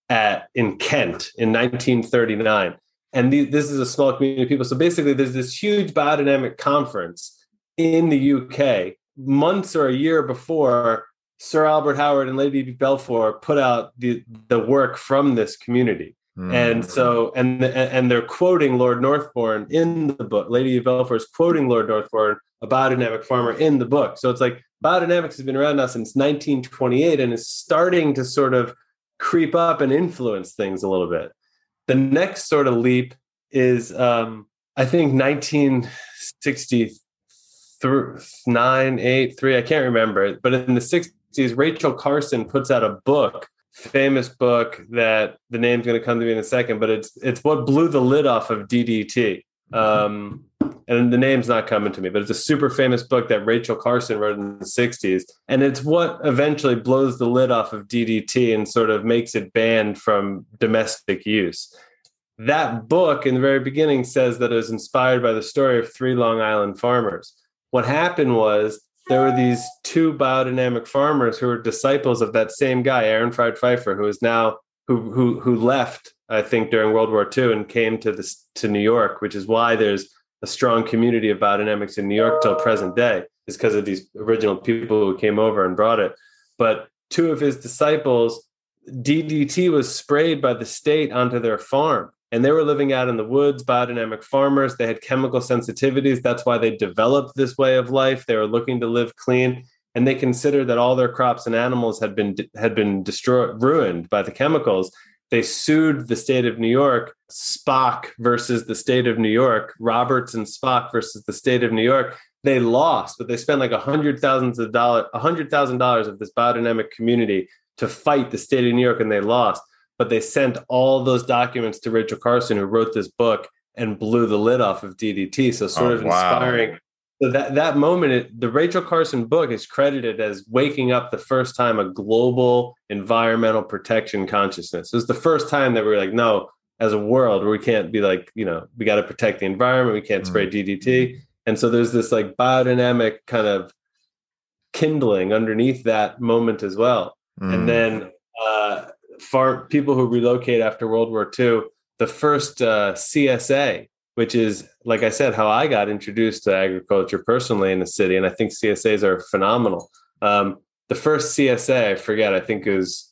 at in Kent in 1939. And the, this is a small community of people. So basically, there's this huge biodynamic conference in the UK months or a year before Sir Albert Howard and Lady Balfour put out the, the work from this community. Mm. And so, and and they're quoting Lord Northbourne in the book. Lady Balfour is quoting Lord Northbourne, a biodynamic farmer, in the book. So it's like biodynamics has been around now since 1928 and is starting to sort of creep up and influence things a little bit. The next sort of leap is, um, I think, 1969, 8, 3, I can't remember it, but in the 60s, Rachel Carson puts out a book, famous book that the name's going to come to me in a second, but it's it's what blew the lid off of DDT. Um, and the name's not coming to me, but it's a super famous book that Rachel Carson wrote in the 60s. And it's what eventually blows the lid off of DDT and sort of makes it banned from domestic use. That book in the very beginning says that it was inspired by the story of three Long Island farmers. What happened was there were these two biodynamic farmers who were disciples of that same guy, Ehrenfried Pfeiffer, who is now who who who left, I think, during World War II and came to this to New York, which is why there's a strong community of biodynamics in New York till present day is because of these original people who came over and brought it. But two of his disciples, DDT was sprayed by the state onto their farm. And they were living out in the woods, biodynamic farmers. They had chemical sensitivities. That's why they developed this way of life. They were looking to live clean. And they considered that all their crops and animals had been had been destroyed, ruined by the chemicals they sued the state of New York, Spock versus the state of New York, Roberts and Spock versus the state of New York. They lost, but they spent like a hundred thousands of dollars, a hundred thousand dollars of this biodynamic community to fight the state of New York, and they lost. But they sent all those documents to Rachel Carson, who wrote this book and blew the lid off of DDT. So sort oh, of inspiring wow. so that that moment, it, the Rachel Carson book is credited as waking up the first time a global environmental protection consciousness. It was the first time that we were like, no, as a world, we can't be like, you know, we got to protect the environment. We can't spray mm-hmm. DDT. And so there's this like biodynamic kind of kindling underneath that moment as well. Mm. And then uh, for people who relocate after World War II, the first uh, CSA, which is like I said, how I got introduced to agriculture personally in the city, and I think CSAs are phenomenal. Um, the first CSA, I forget, I think it was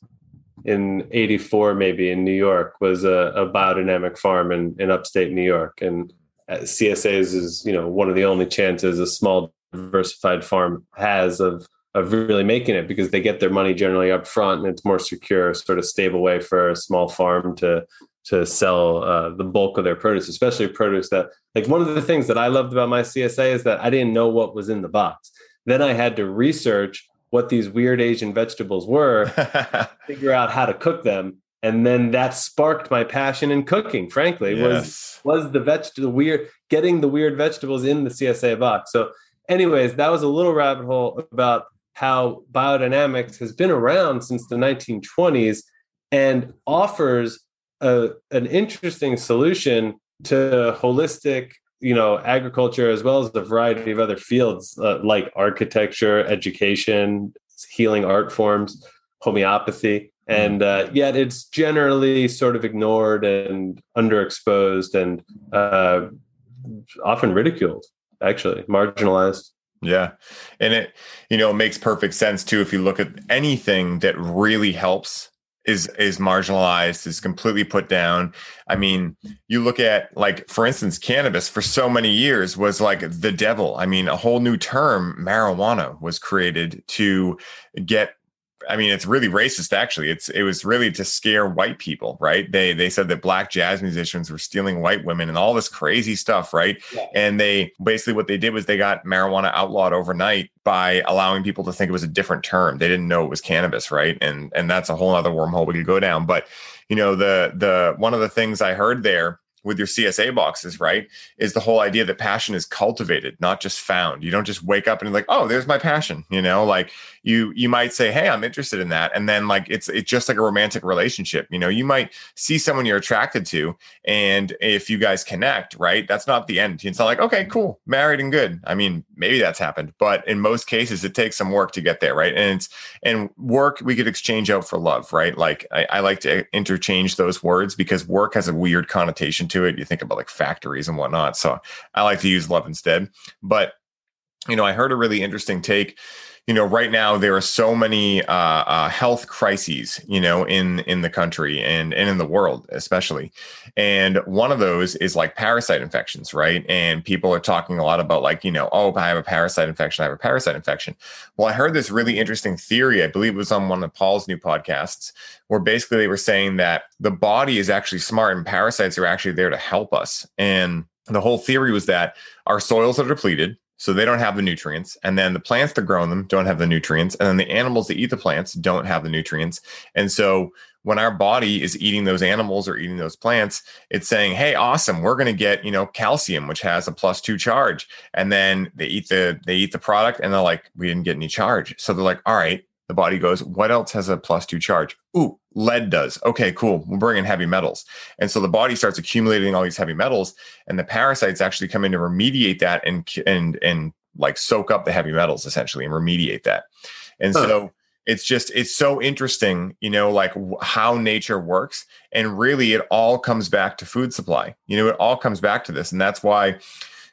in 84 maybe in new york was a, a biodynamic farm in, in upstate new york and uh, csas is you know one of the only chances a small diversified farm has of of really making it because they get their money generally up front and it's more secure sort of stable way for a small farm to to sell uh, the bulk of their produce especially produce that like one of the things that i loved about my csa is that i didn't know what was in the box then i had to research what these weird Asian vegetables were, figure out how to cook them. And then that sparked my passion in cooking, frankly, yes. was was the vegetable weird getting the weird vegetables in the CSA box. So, anyways, that was a little rabbit hole about how biodynamics has been around since the 1920s and offers a, an interesting solution to holistic you know agriculture as well as a variety of other fields uh, like architecture education healing art forms homeopathy. And uh, yet it's generally sort of ignored and underexposed and uh, often ridiculed actually marginalized yeah. And it you know it makes perfect sense too if you look at anything that really helps is is marginalized is completely put down. I mean you look at like for instance cannabis for so many years was like the devil. I mean a whole new term marijuana was created to get I mean, it's really racist. Actually, it's it was really to scare white people, right? They they said that black jazz musicians were stealing white women and all this crazy stuff, right? Yeah. And they basically what they did was they got marijuana outlawed overnight by allowing people to think it was a different term. They didn't know it was cannabis, right? And and that's a whole other wormhole we could go down. But you know, the the one of the things I heard there with your CSA boxes, right? Is the whole idea that passion is cultivated, not just found. You don't just wake up and like, oh, there's my passion. You know, like you you might say, hey, I'm interested in that, and then like it's it's just like a romantic relationship. You know, you might see someone you're attracted to, and if you guys connect, right, that's not the end. It's not like, okay, cool, married and good. I mean, maybe that's happened, but in most cases, it takes some work to get there, right? And it's and work we could exchange out for love, right? Like I, I like to interchange those words because work has a weird connotation to it. You think about like factories and whatnot. So I like to use love instead. But, you know, I heard a really interesting take you know right now there are so many uh, uh, health crises you know in in the country and and in the world especially. And one of those is like parasite infections right? And people are talking a lot about like you know oh i have a parasite infection i have a parasite infection. Well i heard this really interesting theory i believe it was on one of paul's new podcasts where basically they were saying that the body is actually smart and parasites are actually there to help us. And the whole theory was that our soils are depleted so they don't have the nutrients. And then the plants that grow them don't have the nutrients. And then the animals that eat the plants don't have the nutrients. And so when our body is eating those animals or eating those plants, it's saying, "Hey, awesome, we're going to get you know calcium, which has a plus two charge." And then they eat the they eat the product, and they're like, "We didn't get any charge." So they're like, "All right." The body goes, "What else has a plus two charge?" Ooh, lead does. Okay, cool. We'll bring in heavy metals. And so the body starts accumulating all these heavy metals and the parasites actually come in to remediate that and and and like soak up the heavy metals essentially and remediate that. And huh. so it's just it's so interesting, you know, like how nature works and really it all comes back to food supply. You know, it all comes back to this and that's why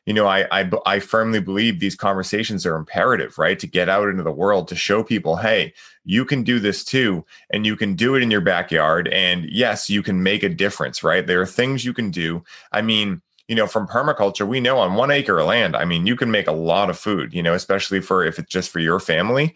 you know, I, I I firmly believe these conversations are imperative, right? To get out into the world to show people, hey, you can do this too, and you can do it in your backyard. And yes, you can make a difference, right? There are things you can do. I mean, you know, from permaculture, we know on one acre of land, I mean, you can make a lot of food, you know, especially for if it's just for your family.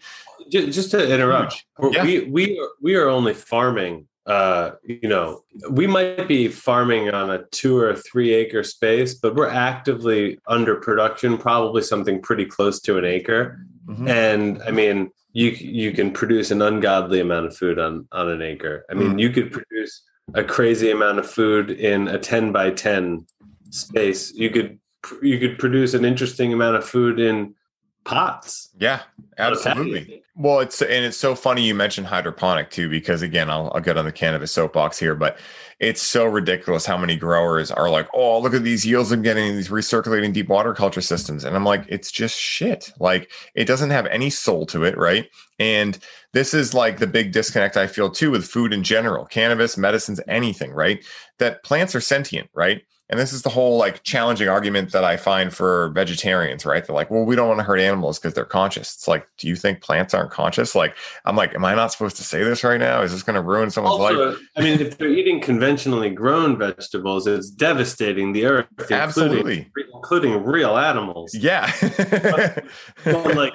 Just to interrupt, yeah. we we are, we are only farming uh, you know, we might be farming on a two or three acre space, but we're actively under production, probably something pretty close to an acre. Mm-hmm. And I mean, you you can produce an ungodly amount of food on on an acre. I mean, mm-hmm. you could produce a crazy amount of food in a ten by ten space. You could you could produce an interesting amount of food in pots. Yeah, absolutely. Well, it's and it's so funny you mentioned hydroponic too, because again, I'll, I'll get on the cannabis soapbox here, but it's so ridiculous how many growers are like, "Oh, look at these yields I'm getting in these recirculating deep water culture systems," and I'm like, "It's just shit. Like, it doesn't have any soul to it, right?" And this is like the big disconnect I feel too with food in general, cannabis, medicines, anything, right? That plants are sentient, right? And this is the whole like challenging argument that I find for vegetarians, right? They're like, well, we don't want to hurt animals because they're conscious. It's like, do you think plants aren't conscious? Like, I'm like, am I not supposed to say this right now? Is this going to ruin someone's also, life? I mean, if they're eating conventionally grown vegetables, it's devastating the earth, absolutely, including, including real animals. Yeah, but, like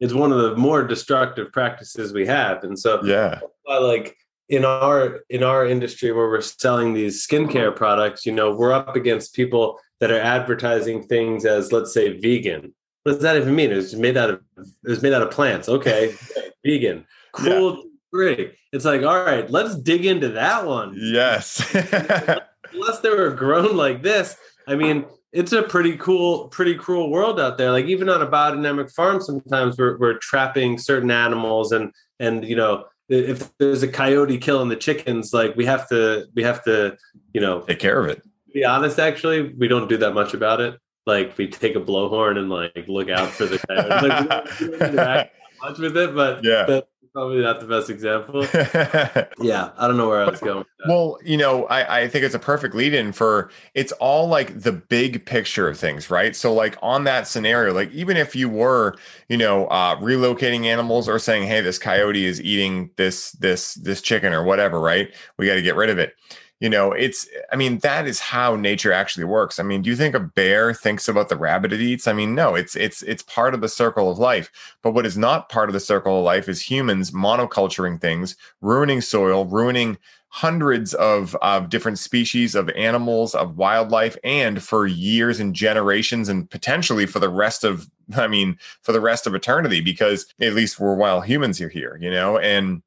it's one of the more destructive practices we have, and so yeah, I like in our in our industry where we're selling these skincare products, you know, we're up against people that are advertising things as let's say vegan. What does that even mean? It's made out of it's made out of plants. Okay, vegan. Cool. Yeah. Great. It's like, all right, let's dig into that one. Yes. Unless they were grown like this, I mean, it's a pretty cool, pretty cruel world out there. Like even on a biodynamic farm, sometimes we're we're trapping certain animals and and you know if there's a coyote killing the chickens, like we have to we have to, you know, take care of it. be honest, actually, we don't do that much about it. Like we take a blowhorn and like look out for the coyote. like, we don't, much with it, but yeah probably not the best example. yeah, I don't know where I was going. Well, you know, I, I think it's a perfect lead in for it's all like the big picture of things, right? So, like on that scenario, like even if you were, you know, uh, relocating animals or saying, hey, this coyote is eating this this this chicken or whatever, right? We got to get rid of it you know it's i mean that is how nature actually works. I mean do you think a bear thinks about the rabbit it eats? I mean no it's it's it's part of the circle of life. But what is not part of the circle of life is humans monoculturing things ruining soil ruining hundreds of, of different species of animals of wildlife and for years and generations and potentially for the rest of i mean for the rest of eternity because at least we're while humans are here you know? And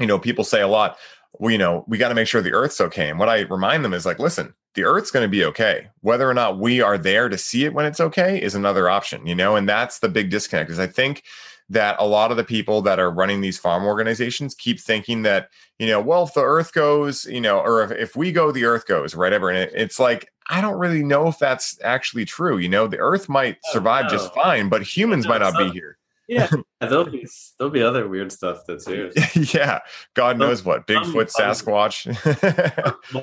you know people say a lot well, you know, we got to make sure the earth's okay. And what I remind them is like, listen, the earth's going to be okay. Whether or not we are there to see it when it's okay is another option, you know, and that's the big disconnect. Is I think that a lot of the people that are running these farm organizations keep thinking that, you know, well, if the earth goes, you know, or if, if we go, the earth goes, whatever. And it, it's like, I don't really know if that's actually true. You know, the earth might oh, survive just fine, but humans might not be here yeah, there'll be there'll be other weird stuff that's here. yeah, God knows what Bigfoot, Sasquatch,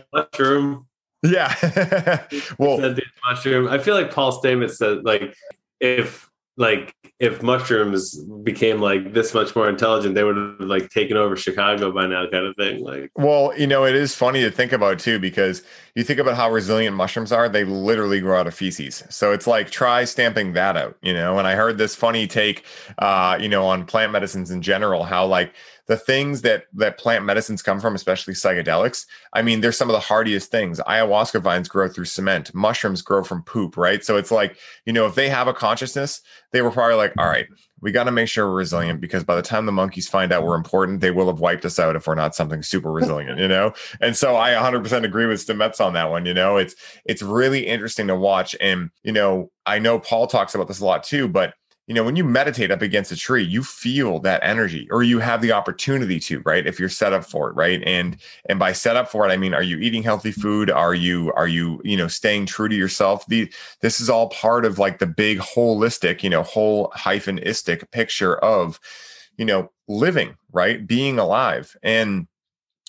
mushroom. Yeah, well, mushroom. I feel like Paul Stamets said like if like if mushrooms became like this much more intelligent, they would have like taken over Chicago by now, kind of thing. Like, well, you know, it is funny to think about too because you think about how resilient mushrooms are; they literally grow out of feces. So it's like try stamping that out, you know. And I heard this funny take, uh, you know, on plant medicines in general, how like the things that that plant medicines come from, especially psychedelics, I mean, they're some of the hardiest things. Ayahuasca vines grow through cement. Mushrooms grow from poop, right? So it's like, you know, if they have a consciousness, they were probably like, all right, we got to make sure we're resilient because by the time the monkeys find out we're important, they will have wiped us out if we're not something super resilient, you know? And so I 100% agree with Stamets on that one, you know? It's it's really interesting to watch and, you know, I know Paul talks about this a lot too, but you know, when you meditate up against a tree, you feel that energy or you have the opportunity to, right? If you're set up for it, right? And and by set up for it, I mean, are you eating healthy food? Are you are you, you know, staying true to yourself? The this is all part of like the big holistic, you know, whole hyphen istic picture of, you know, living, right? Being alive. And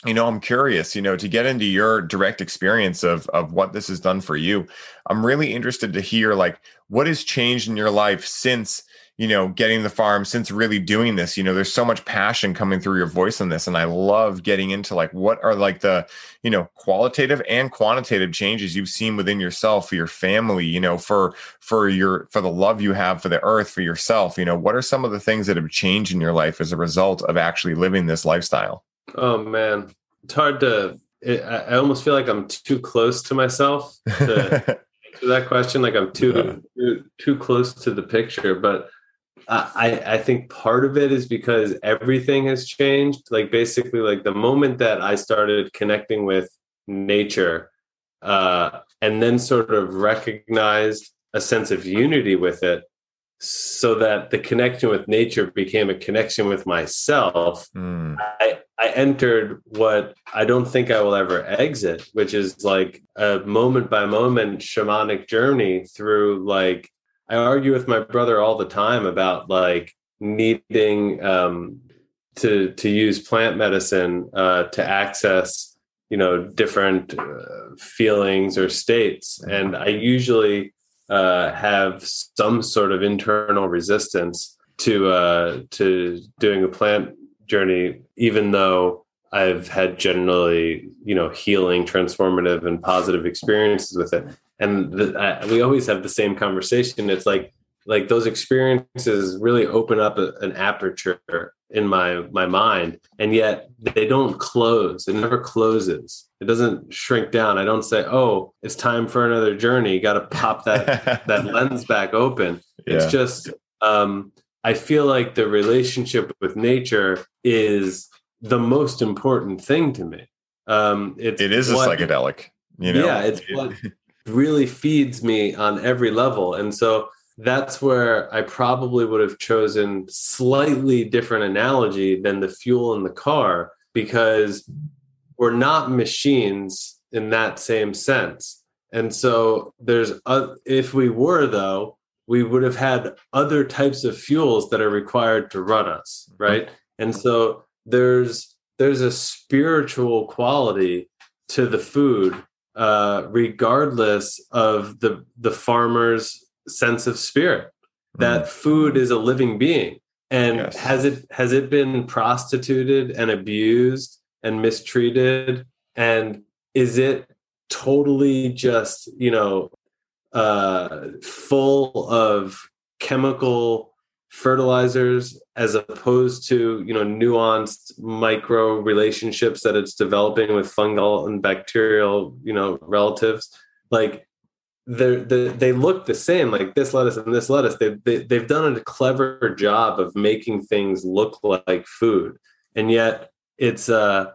you know i'm curious you know to get into your direct experience of of what this has done for you i'm really interested to hear like what has changed in your life since you know, getting the farm since really doing this. You know, there's so much passion coming through your voice on this. And I love getting into like what are like the, you know, qualitative and quantitative changes you've seen within yourself, for your family, you know, for for your for the love you have for the earth, for yourself. You know, what are some of the things that have changed in your life as a result of actually living this lifestyle? Oh man. It's hard to it, I almost feel like I'm too close to myself to to that question. Like I'm too, too too close to the picture, but I, I think part of it is because everything has changed. Like basically, like the moment that I started connecting with nature, uh, and then sort of recognized a sense of unity with it so that the connection with nature became a connection with myself mm. I, I entered what i don't think i will ever exit which is like a moment by moment shamanic journey through like i argue with my brother all the time about like needing um, to to use plant medicine uh, to access you know different uh, feelings or states. And i usually uh, have some sort of internal resistance to uh, to doing a plant journey, even though I've had generally, you know, healing, transformative, and positive experiences with it. And the, I, we always have the same conversation. It's like like those experiences really open up a, an aperture in my my mind and yet they don't close it never closes it doesn't shrink down i don't say oh it's time for another journey you got to pop that that lens back open yeah. it's just um i feel like the relationship with nature is the most important thing to me um it's it is what, a psychedelic you know yeah it's what really feeds me on every level and so that's where I probably would have chosen slightly different analogy than the fuel in the car because we're not machines in that same sense. And so there's uh, if we were though, we would have had other types of fuels that are required to run us, right? And so there's there's a spiritual quality to the food uh, regardless of the the farmers sense of spirit that mm. food is a living being and yes. has it has it been prostituted and abused and mistreated and is it totally just you know uh full of chemical fertilizers as opposed to you know nuanced micro relationships that it's developing with fungal and bacterial you know relatives. Like they're, they they look the same like this lettuce and this lettuce. They, they they've done a clever job of making things look like food and yet it's uh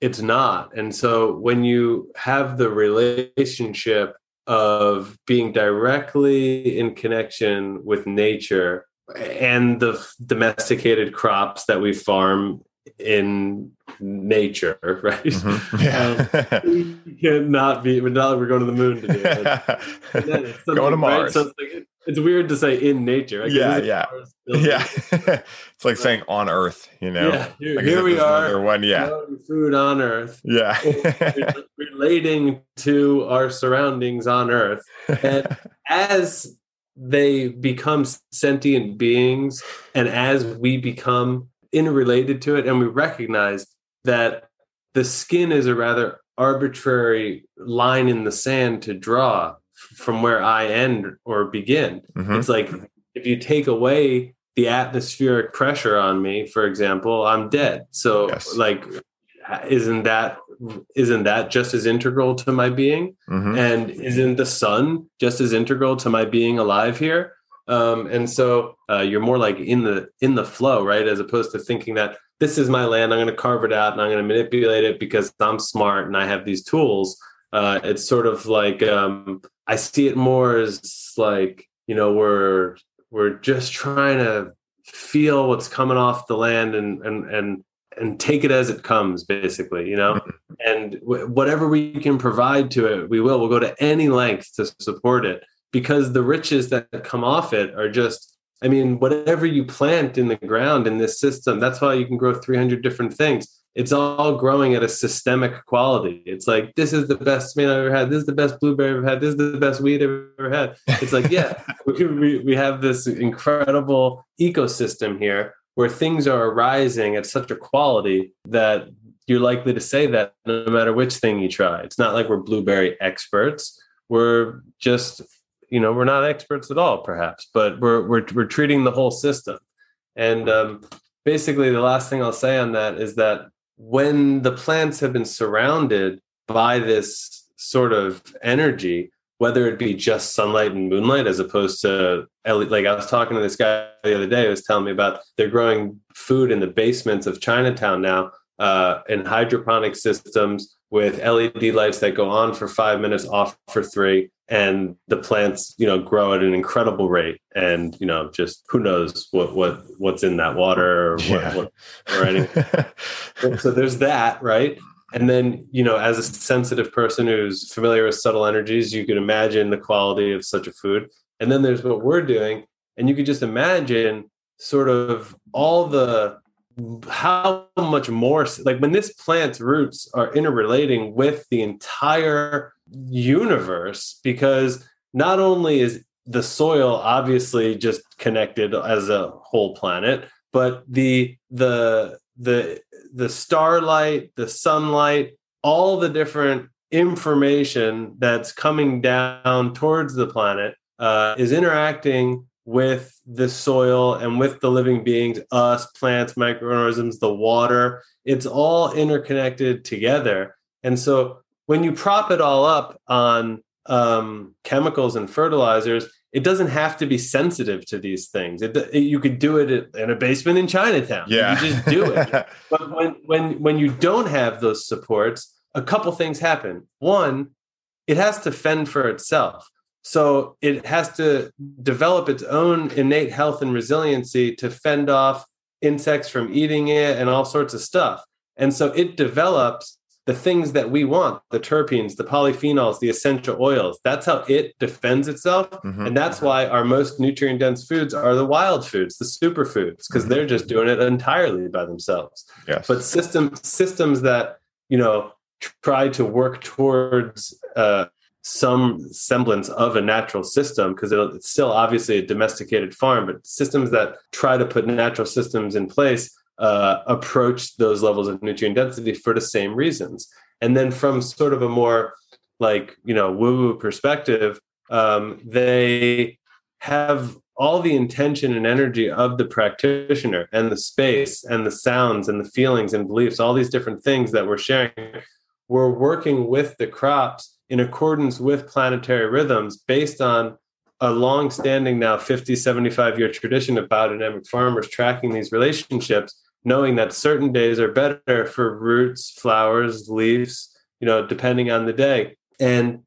it's not. And so when you have the relationship of being directly in connection with nature and the domesticated crops that we farm in nature, right? Mm-hmm. Yeah. um, we cannot be, but now we're going to the moon today. going to Mars. Right? So it's, like, it's, weird to say in nature. Like, yeah, yeah. Yeah. it's like saying on Earth, you know? Yeah, here, here we are. One, yeah. Food on Earth. Yeah. relating to our surroundings on Earth. And as they become sentient beings and as we become interrelated to it and we recognize that the skin is a rather arbitrary line in the sand to draw from where I end or begin. Mm-hmm. It's like if you take away the atmospheric pressure on me, for example, I'm dead. So yes. like isn't that isn't that just as integral to my being? Mm-hmm. And isn't the sun just as integral to my being alive here? Um, and so uh, you're more like in the in the flow, right? As opposed to thinking that this is my land, I'm going to carve it out and I'm going to manipulate it because I'm smart and I have these tools. Uh, it's sort of like um, I see it more as like you know we're we're just trying to feel what's coming off the land and and and and take it as it comes basically you know? Mm-hmm. and w- whatever we can provide to it we will. We'll go to any length to support it because the riches that come off it are just i mean whatever you plant in the ground in this system that's why you can grow 300 different things. It's all growing at a systemic quality. It's like this is the best tomato i've ever had. This is the best blueberry i've ever had. This is the best weed i've ever had. It's like yeah we, we have this incredible ecosystem here where things are arising at such a quality that you're likely to say that no matter which thing you try. It's not like we're blueberry experts. We're just you know we're not experts at all perhaps but we're we're, we're treating the whole system. And um, basically the last thing i'll say on that is that when the plants have been surrounded by this sort of energy whether it be just sunlight and moonlight as opposed to like i was talking to this guy the other day who was telling me about they're growing food in the basements of chinatown now uh, in hydroponic systems with LED lights that go on for five minutes, off for three, and the plants, you know, grow at an incredible rate. And you know, just who knows what what what's in that water or yeah. what, what or anything. so there's that, right? And then, you know, as a sensitive person who's familiar with subtle energies, you can imagine the quality of such a food. And then there's what we're doing, and you could just imagine sort of all the how much more like when this plant's roots are interrelating with the entire universe because not only is the soil obviously just connected as a whole planet but the the the the starlight the sunlight all the different information that's coming down towards the planet uh, is interacting with the soil and with the living beings, us, plants, microorganisms, the water. It's all interconnected together. And so when you prop it all up on um, chemicals and fertilizers, it doesn't have to be sensitive to these things. It, it, you could do it in a basement in Chinatown. Yeah, you just do it. but when when when you don't have those supports, a couple things happen. One, it has to fend for itself. So it has to develop its own innate health and resiliency to fend off insects from eating it and all sorts of stuff. And so it develops the things that we want the terpenes, the polyphenols, the essential oils. That's how it defends itself. Mm-hmm. And that's why our most nutrient dense foods are the wild foods, the superfoods, because mm-hmm. they're just doing it entirely by themselves. Yes. But system, systems that, you know, try to work towards uh, some semblance of a natural system because it's still obviously a domesticated farm, but systems that try to put natural systems in place uh, approach those levels of nutrient density for the same reasons. And then from sort of a more like, you know, woo woo perspective, um, they have all the intention and energy of the practitioner and the space and the sounds and the feelings and beliefs, all these different things that we're sharing. We're working with the crops in accordance with planetary rhythms based on a long-standing now 50 75 year tradition of biodynamic farmers tracking these relationships knowing that certain days are better for roots flowers leaves you know depending on the day and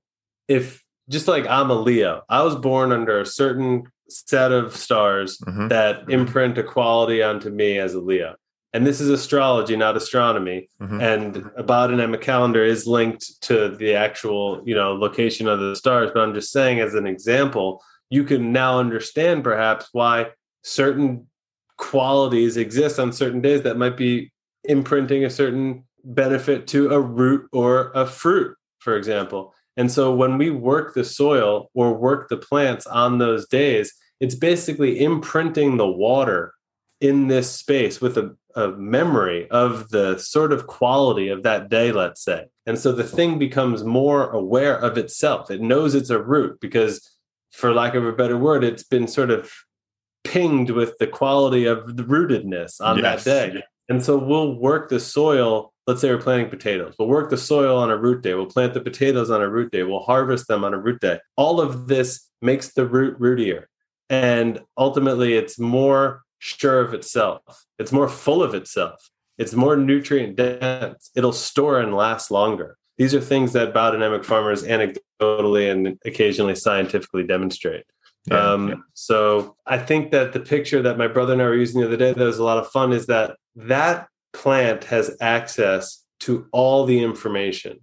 if just like i'm a leo i was born under a certain set of stars mm-hmm. that imprint a quality onto me as a leo and this is astrology, not astronomy. Mm-hmm. And a biodynamic calendar is linked to the actual, you know, location of the stars. But I'm just saying, as an example, you can now understand perhaps why certain qualities exist on certain days that might be imprinting a certain benefit to a root or a fruit, for example. And so when we work the soil or work the plants on those days, it's basically imprinting the water in this space with a a memory of the sort of quality of that day, let's say. And so the thing becomes more aware of itself. It knows it's a root because, for lack of a better word, it's been sort of pinged with the quality of the rootedness on yes. that day. And so we'll work the soil. Let's say we're planting potatoes. We'll work the soil on a root day. We'll plant the potatoes on a root day. We'll harvest them on a root day. All of this makes the root rootier. And ultimately, it's more sure of itself. It's more full of itself. It's more nutrient dense. It'll store and last longer. These are things that biodynamic farmers anecdotally and occasionally scientifically demonstrate. Yeah, um, yeah. So I think that the picture that my brother and I were using the other day that was a lot of fun is that that plant has access to all the information.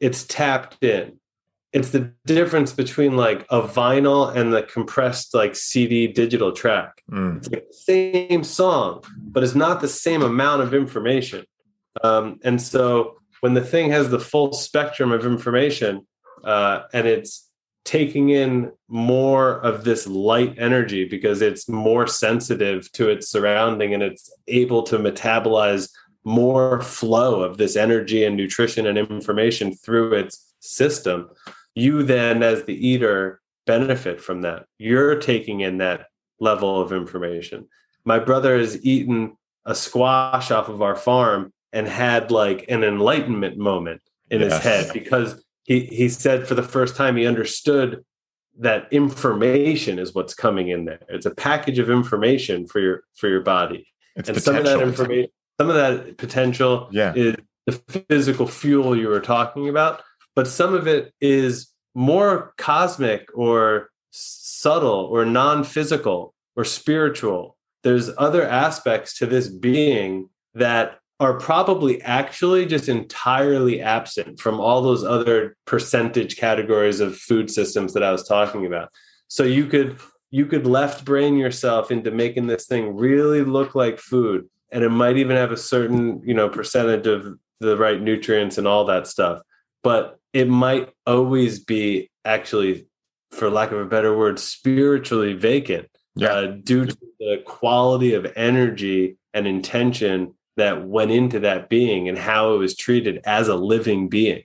It's tapped in it's the difference between like a vinyl and the compressed like CD digital track. Mm. It's like the same song, but it's not the same amount of information. Um, and so when the thing has the full spectrum of information uh, and it's taking in more of this light energy because it's more sensitive to its surrounding and it's able to metabolize more flow of this energy and nutrition and information through its system. You then as the eater benefit from that. You're taking in that level of information. My brother has eaten a squash off of our farm and had like an enlightenment moment in yes. his head because he he said for the first time he understood that information is what's coming in there it's a package of information for your for your body it's and some of that information some of that potential yeah. is the physical fuel you were talking about, but some of it is more cosmic or subtle or non-physical or spiritual. There's other aspects to this being that are probably actually just entirely absent from all those other percentage categories of food systems that I was talking about. So you could you could left brain yourself into making this thing really look like food and it might even have a certain, you know, percentage of the right nutrients and all that stuff. But it might always be actually for lack of a better word spiritually vacant yeah. Uh, due to the quality of energy and intention that went into that being and how it was treated as a living being.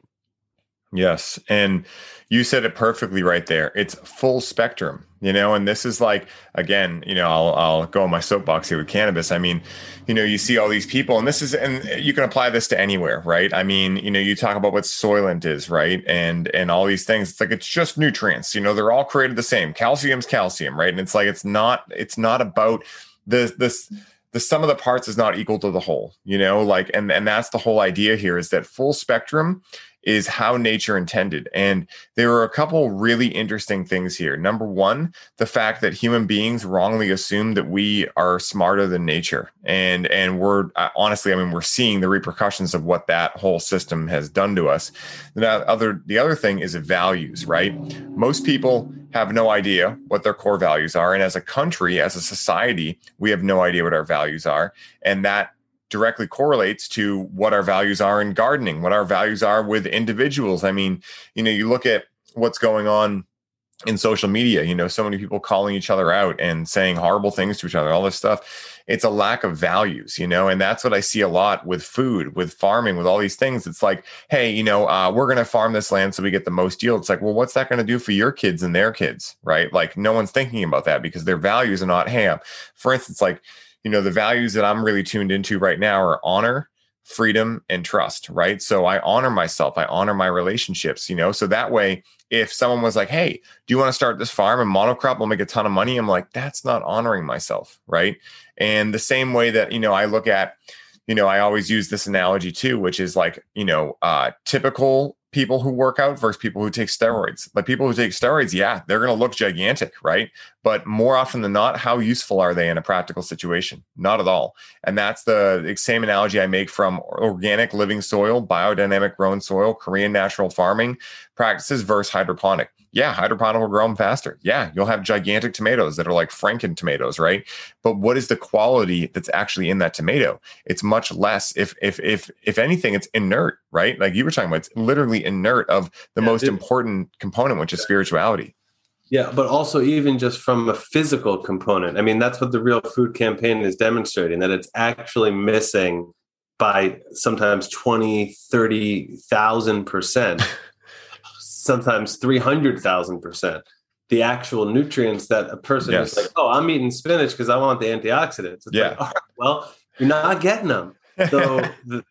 Yes. And you said it perfectly right there. It's full spectrum, you know, and this is like, again, you know, I'll, I'll go on my soapbox here with cannabis. I mean, you know, you see all these people and this is, and you can apply this to anywhere, right? I mean, you know, you talk about what soylent is, right? And, and all these things, it's like, it's just nutrients, you know, they're all created the same. Calcium's calcium, right? And it's like, it's not, it's not about the, this, the sum of the parts is not equal to the whole you know like and and that's the whole idea here is that full spectrum is how nature intended. And there are a couple really interesting things here. Number one, the fact that human beings wrongly assume that we are smarter than nature. And and we're uh, honestly, I mean, we're seeing the repercussions of what that whole system has done to us. The other the other thing is values, right? Most people have no idea what their core values are. And as a country, as a society, we have no idea what our values are. And that directly correlates to what our values are in gardening, what our values are with individuals. I mean, you know, you look at what's going on in social media, you know, so many people calling each other out and saying horrible things to each other, all this stuff. It's a lack of values, you know, and that's what I see a lot with food, with farming, with all these things. It's like, hey, you know, uh, we're going to farm this land so we get the most yield. It's like, well, what's that going to do for your kids and their kids, right? Like, no one's thinking about that because their values are not, hey, for instance, like, you know the values that i'm really tuned into right now are honor freedom and trust right? So i honor myself i honor my relationships you know? So that way if someone was like hey do you want to start this farm and monocrop will make a ton of money? I'm like that's not honoring myself right? And the same way that you know i look at you know i always use this analogy too which is like you know uh typical people who work out versus people who take steroids. Like people who take steroids, yeah, they're going to look gigantic, right? But more often than not, how useful are they in a practical situation? Not at all. And that's the same analogy I make from organic living soil, biodynamic grown soil, Korean natural farming practices versus hydroponic yeah, hydroponic will grow them faster. Yeah, you'll have gigantic tomatoes that are like Franken tomatoes, right? But what is the quality that's actually in that tomato? It's much less. If if if if anything, it's inert, right? Like you were talking about, it's literally inert of the yeah, most dude. important component, which is spirituality. Yeah, but also even just from a physical component. I mean, that's what the real food campaign is demonstrating that it's actually missing by sometimes 20, 30,000 percent. sometimes 300,000%. The actual nutrients that a person yes. is like, oh, I'm eating spinach because I want the antioxidants. It's yeah. Like, well, you're not getting them. So the,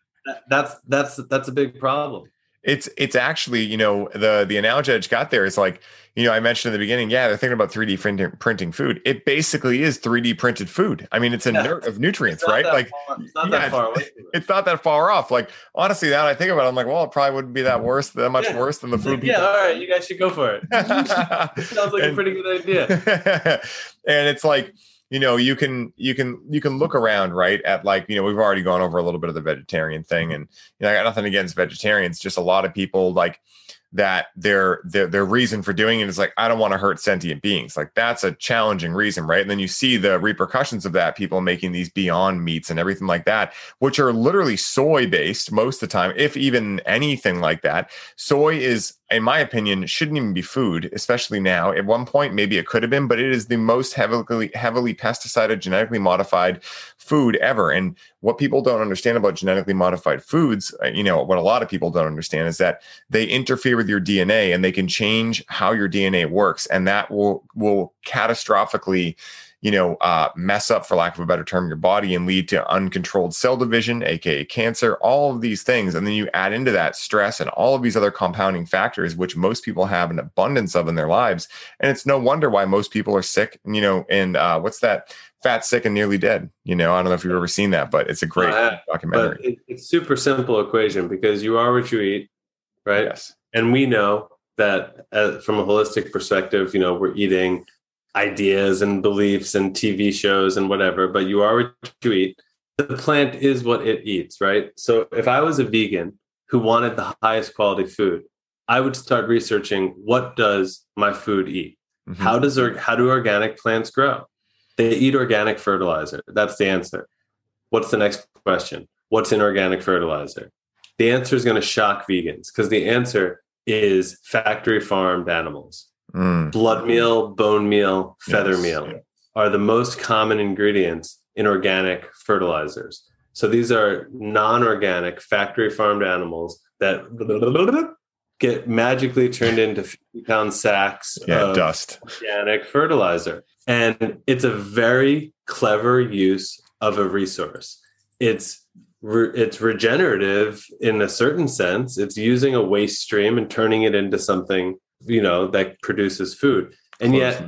that's that's that's a big problem. It's it's actually you know the the analogy I just got there is like you know, I mentioned in the beginning, yeah, they're thinking about 3D printing, printing food. It basically is 3D printed food. I mean, it's a yeah. of nutrients, right? Like, it's not yeah, that far away. It's not that far off. Like, honestly, now I think about it, I'm like, well, it probably wouldn't be that worse, that much yeah. worse than the food. Yeah, all right, you guys should go for it. Sounds like and, a pretty good idea. and it's like, you know you can you can you can look around right at like you know we've already gone over a little bit of the vegetarian thing mm-hmm. and you know i got nothing against vegetarians just a lot of people like that their, their their reason for doing it is like I don't want to hurt sentient beings. Like that's a challenging reason, right? And then you see the repercussions of that, people making these beyond meats and everything like that, which are literally soy based most of the time, if even anything like that. Soy is in my opinion, shouldn't even be food, especially now. At one point, maybe it could have been, but it is the most heavily heavily pesticided, genetically modified food ever. And what people don't understand about genetically modified foods, uh, you know, what a lot of people don't understand is that they interfere with your DNA and they can change how your DNA works, and that will will catastrophically you know, uh, mess up, for lack of a better term, your body and lead to uncontrolled cell division, aka cancer, all of these things. And then you add into that stress and all of these other compounding factors, which most people have an abundance of in their lives. And it's no wonder why most people are sick, and you know, and uh, what's that? Fat, sick, and nearly dead. You know, I don't know if you've ever seen that, but it's a great uh, documentary. It, it's super simple equation because you are what you eat, right? Yes. And we know that uh, from a holistic perspective, you know, we're eating ideas and beliefs and TV shows and whatever, but you are what you eat. The plant is what it eats, right? So if I was a vegan who wanted the highest quality food, I would start researching what does my food eat? Mm-hmm. How does or how do organic plants grow? They eat organic fertilizer. That's the answer. What's the next question? What's in organic fertilizer? The answer is going to shock vegans because the answer is factory farmed animals. Mm. Blood meal, bone meal, feather yes. meal are the most common ingredients in organic fertilizers. So these are non organic, factory farmed animals that get magically turned into 50 pound sacks yeah, of dust. organic fertilizer. And it's a very clever use of a resource. It's re- it's regenerative in a certain sense. It's using a waste stream and turning it into something you know that produces food. And yet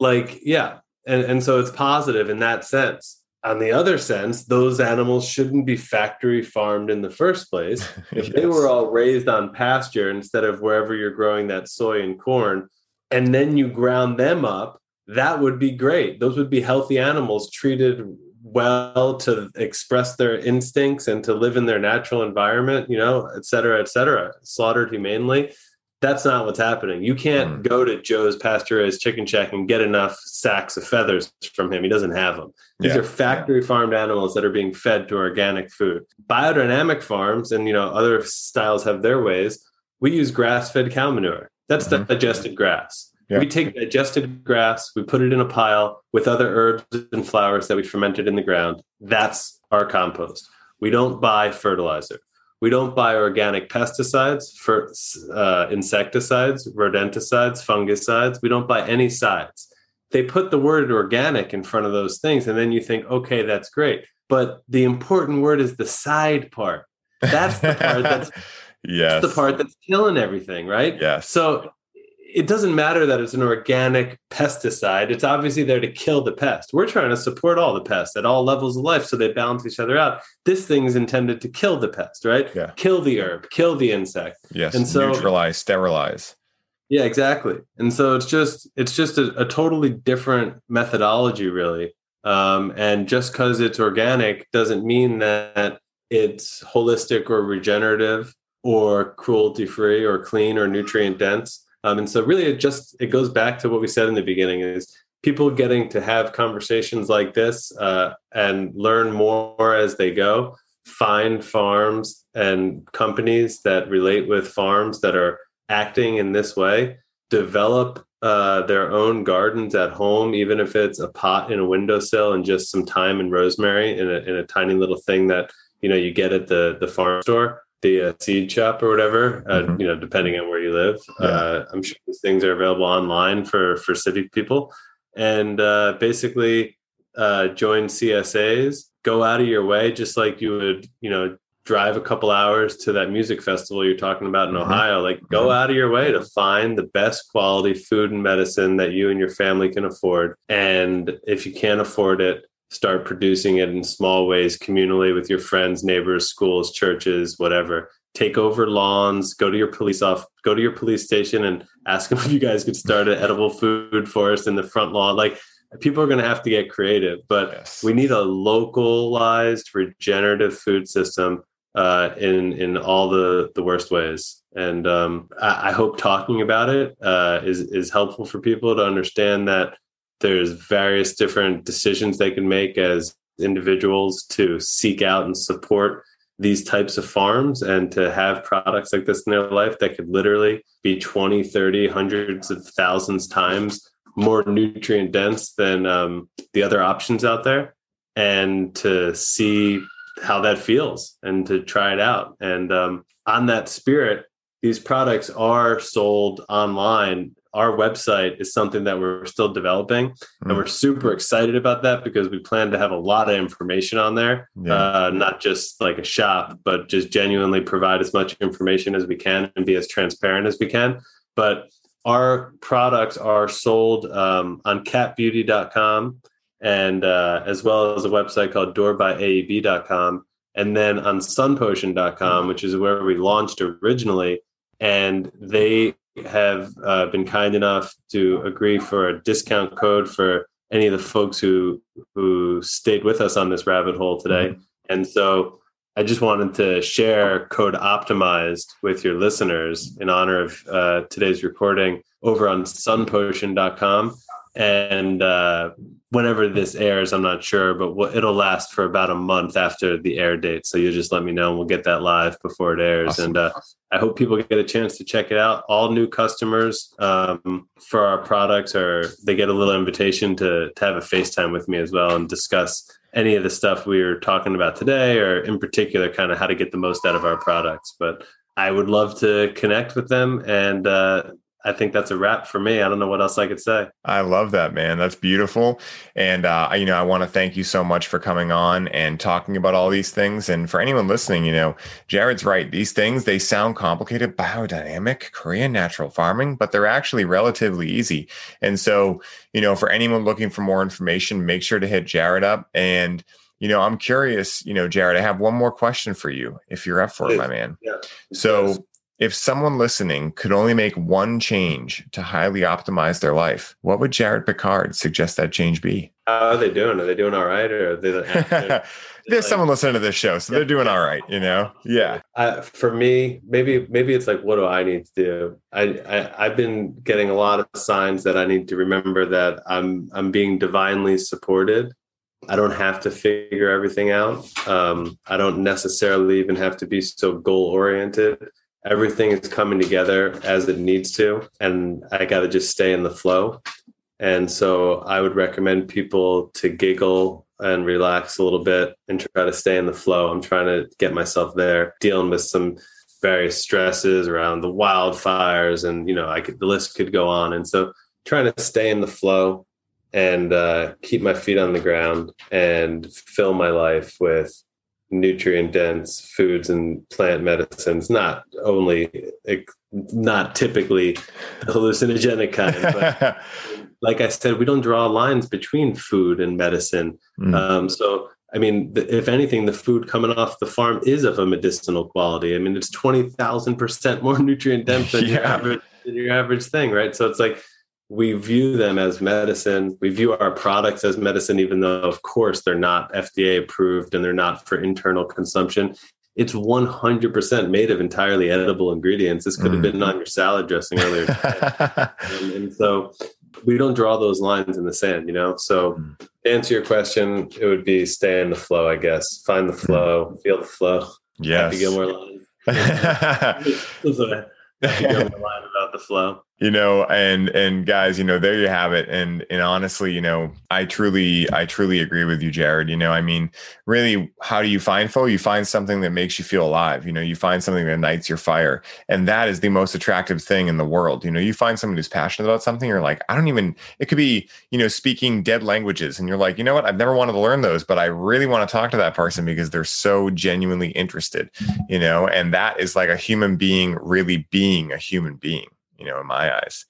like yeah. And and so it's positive in that sense. On the other sense those animals shouldn't be factory farmed in the first place. If yes. they were all raised on pasture instead of wherever you're growing that soy and corn and then you ground them up that would be great. Those would be healthy animals treated well to express their instincts and to live in their natural environment you know et cetera et cetera slaughtered humanely that's not what's happening. You can't mm. go to Joe's pasteurized chicken shack and get enough sacks of feathers from him. He doesn't have them. These yeah. are factory farmed animals that are being fed to organic food. Biodynamic farms and you know other styles have their ways. We use grass-fed cow manure. That's mm-hmm. digested grass. Yeah. We take digested grass, we put it in a pile with other herbs and flowers that we fermented in the ground. That's our compost. We don't buy fertilizer. We don't buy organic pesticides for uh, insecticides, rodenticides, fungicides. We don't buy any sides. They put the word organic in front of those things, and then you think, okay, that's great. But the important word is the side part. That's the part that's yes. the part that's killing everything, right? Yes. So it doesn't matter that it's an organic pesticide. It's obviously there to kill the pest. We're trying to support all the pests at all levels of life so they balance each other out. This thing is intended to kill the pest, right? Yeah. Kill the herb, kill the insect. Yes. And so neutralize, sterilize. Yeah, exactly. And so it's just it's just a, a totally different methodology, really. Um, and just because it's organic doesn't mean that it's holistic or regenerative or cruelty free or clean or nutrient dense um, and so really it just it goes back to what we said in the beginning is people getting to have conversations like this uh, and learn more as they go find farms and companies that relate with farms that are acting in this way develop uh, their own gardens at home even if it's a pot in a windowsill and just some thyme and rosemary in a, in a tiny little thing that you know you get at the the farm store the uh, seed shop or whatever, uh, mm-hmm. you know, depending on where you live. Yeah. Uh, I'm sure these things are available online for for city people, and uh, basically uh, join CSAs. Go out of your way, just like you would, you know, drive a couple hours to that music festival you're talking about in mm-hmm. Ohio. Like, go mm-hmm. out of your way to find the best quality food and medicine that you and your family can afford. And if you can't afford it, start producing it in small ways communally with your friends neighbors schools churches whatever. Take over lawns go to your police off go to your police station and ask them if you guys could start an edible food forest in the front lawn. Like people are going to have to get creative but yes. we need a localized regenerative food system uh, in in all the the worst ways. And um, I, I, hope talking about it uh, is is helpful for people to understand that there's various different decisions they can make as individuals to seek out and support these types of farms and to have products like this in their life that could literally be 20 30 hundreds of thousands times more nutrient dense than um, the other options out there and to see how that feels and to try it out. And um, on that spirit these products are sold online our website is something that we're still developing, mm-hmm. and mm. we're super excited about that because we plan to have a lot of information on there, yeah. uh, not just like a shop, but just genuinely provide as much information as we can and be as transparent as we can. But our products are sold um, on catbeauty.com and uh, as well as a website called doorbyaeb.com and then on sunpotion.com which is where we launched originally and they have uh, been kind enough to agree for a discount code for any of the folks who who stayed with us on this rabbit hole today mm-hmm. and so I just wanted to share code optimized with your listeners in honor of uh, today's recording over on sunpotion.com. And uh, whenever this airs, I'm not sure, but it'll last for about a month after the air date. So you just let me know and we'll get that live before it airs. Awesome. And uh, I hope people get a chance to check it out. All new customers um, for our products are, they get a little invitation to, to have a FaceTime with me as well and discuss any of the stuff we were talking about today, or in particular, kind of how to get the most out of our products. But I would love to connect with them and uh, I think that's a wrap for me. I don't know what else I could say. I love that, man. That's beautiful. And, uh, you know, I want to thank you so much for coming on and talking about all these things. And for anyone listening, you know, Jared's right. These things, they sound complicated, biodynamic, Korean natural farming, but they're actually relatively easy. And so, you know, for anyone looking for more information, make sure to hit Jared up. And, you know, I'm curious, you know, Jared, I have one more question for you if you're up for it, my man. Yeah. So, if someone listening could only make one change to highly optimize their life, what would Jared Picard suggest that change be? How are they doing? Are they doing all right, or are they? There's like, someone listening to this show, so yeah, they're doing all right. You know, yeah. Uh, for me, maybe maybe it's like, what do I need to do? I, I I've been getting a lot of signs that I need to remember that I'm I'm being divinely supported. I don't have to figure everything out. Um, I don't necessarily even have to be so goal oriented everything is coming together as it needs to and i got to just stay in the flow. And so i would recommend people to giggle and relax a little bit and try to stay in the flow. I'm trying to get myself there dealing with some various stresses around the wildfires and you know i could the list could go on. And so trying to stay in the flow and uh, keep my feet on the ground and fill my life with nutrient dense foods and plant medicines not only not typically hallucinogenic kind but like i said we don't draw lines between food and medicine mm. um, so i mean if anything the food coming off the farm is of a medicinal quality i mean it's 20000% more nutrient dense than, yeah. your average, than your average thing right so it's like we view them as medicine. We view our products as medicine, even though, of course, they're not FDA approved and they're not for internal consumption. It's 100% made of entirely edible ingredients. This could have mm. been on your salad dressing earlier. and, and, so we don't draw those lines in the sand, you know? So, mm. to answer your question, it would be stay in the flow, I guess. Find the mm. flow, mm. feel the flow. Yes. Happy Gilmore line. Happy Gilmore line about the flow you know and and guys you know there you have it. And and honestly you know i truly i truly agree with you jared. You know i mean really how do you find flow you find something that makes you feel alive. You know you find something that ignites your fire. And that is the most attractive thing in the world. You know you find someone who's passionate about something you're like i don't even it could be you know speaking dead languages and you're like you know what? I've never wanted to learn those but i really want to talk to that person because they're so genuinely interested mm-hmm. you know? And that is like a human being really being a human being you know, in my eyes.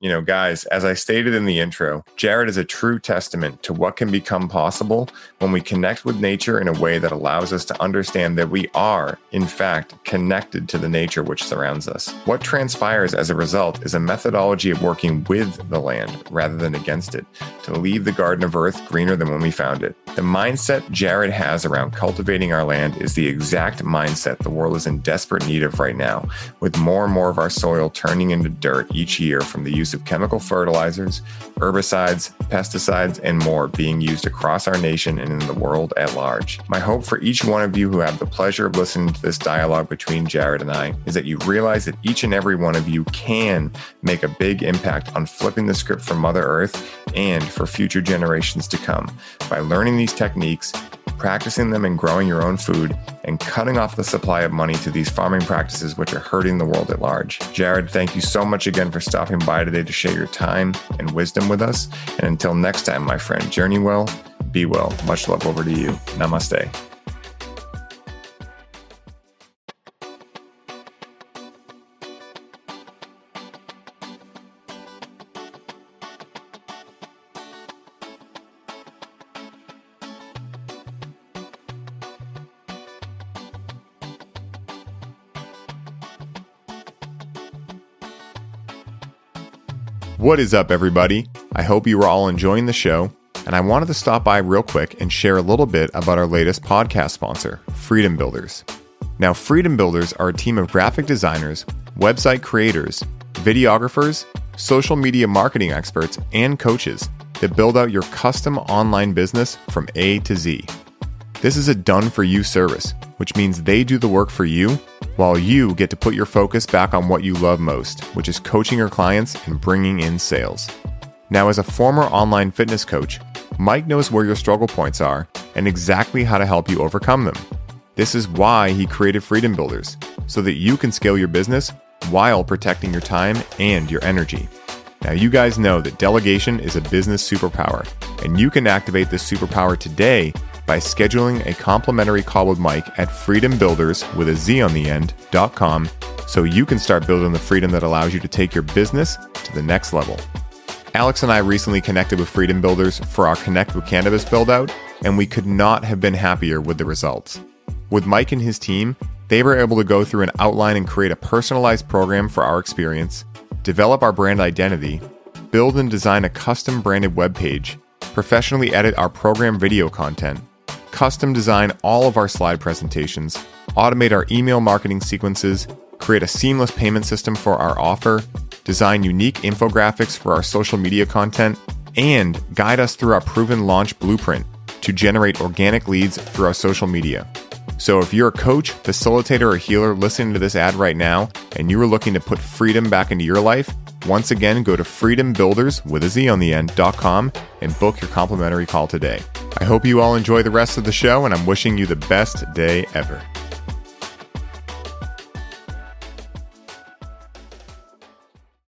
You know, guys, as I stated in the intro, Jared is a true testament to what can become possible when we connect with nature in a way that allows us to understand that we are, in fact, connected to the nature which surrounds us. What transpires as a result is a methodology of working with the land rather than against it, to leave the Garden of Earth greener than when we found it. The mindset Jared has around cultivating our land is the exact mindset the world is in desperate need of right now, with more and more of our soil turning into dirt each year from the use use of chemical fertilizers, herbicides, pesticides, and more being used across our nation and in the world at large. My hope for each one of you who have the pleasure of listening to this dialogue between Jared and I is that you realize that each and every one of you can make a big impact on flipping the script for Mother Earth and for future generations to come by learning these techniques practicing them and growing your own food, and cutting off the supply of money to these farming practices which are hurting the world at large. Jared, thank you so much again for stopping by today to share your time and wisdom with us. And until next time, my friend, journey well, be well. Much love over to you. Namaste. What is up, everybody? I hope you are all enjoying the show, and I wanted to stop by real quick and share a little bit about our latest podcast sponsor, Freedom Builders. Now, Freedom Builders are a team of graphic designers, website creators, videographers, social media marketing experts, and coaches that build out your custom online business from A to Z. This is a done for you service, which means they do the work for you while you get to put your focus back on what you love most, which is coaching your clients and bringing in sales. Now, as a former online fitness coach, Mike knows where your struggle points are and exactly how to help you overcome them. This is why he created Freedom Builders, so that you can scale your business while protecting your time and your energy. Now, you guys know that delegation is a business superpower, and you can activate this superpower today by scheduling a complimentary call with Mike at freedombuilders with a Z on the end.com so you can start building the freedom that allows you to take your business to the next level. Alex and I recently connected with Freedom Builders for our Connect with Cannabis build out, and we could not have been happier with the results. With Mike and his team, they were able to go through an outline and create a personalized program for our experience, develop our brand identity, build and design a custom branded web page, professionally edit our program video content, custom design all of our slide presentations, automate our email marketing sequences, create a seamless payment system for our offer, design unique infographics for our social media content, and guide us through our proven launch blueprint to generate organic leads through our social media. So, if you're a coach, facilitator, or healer listening to this ad right now and you are looking to put freedom back into your life, once again, go to freedombuilders with a Z on the end.com and book your complimentary call today. I hope you all enjoy the rest of the show, and I'm wishing you the best day ever.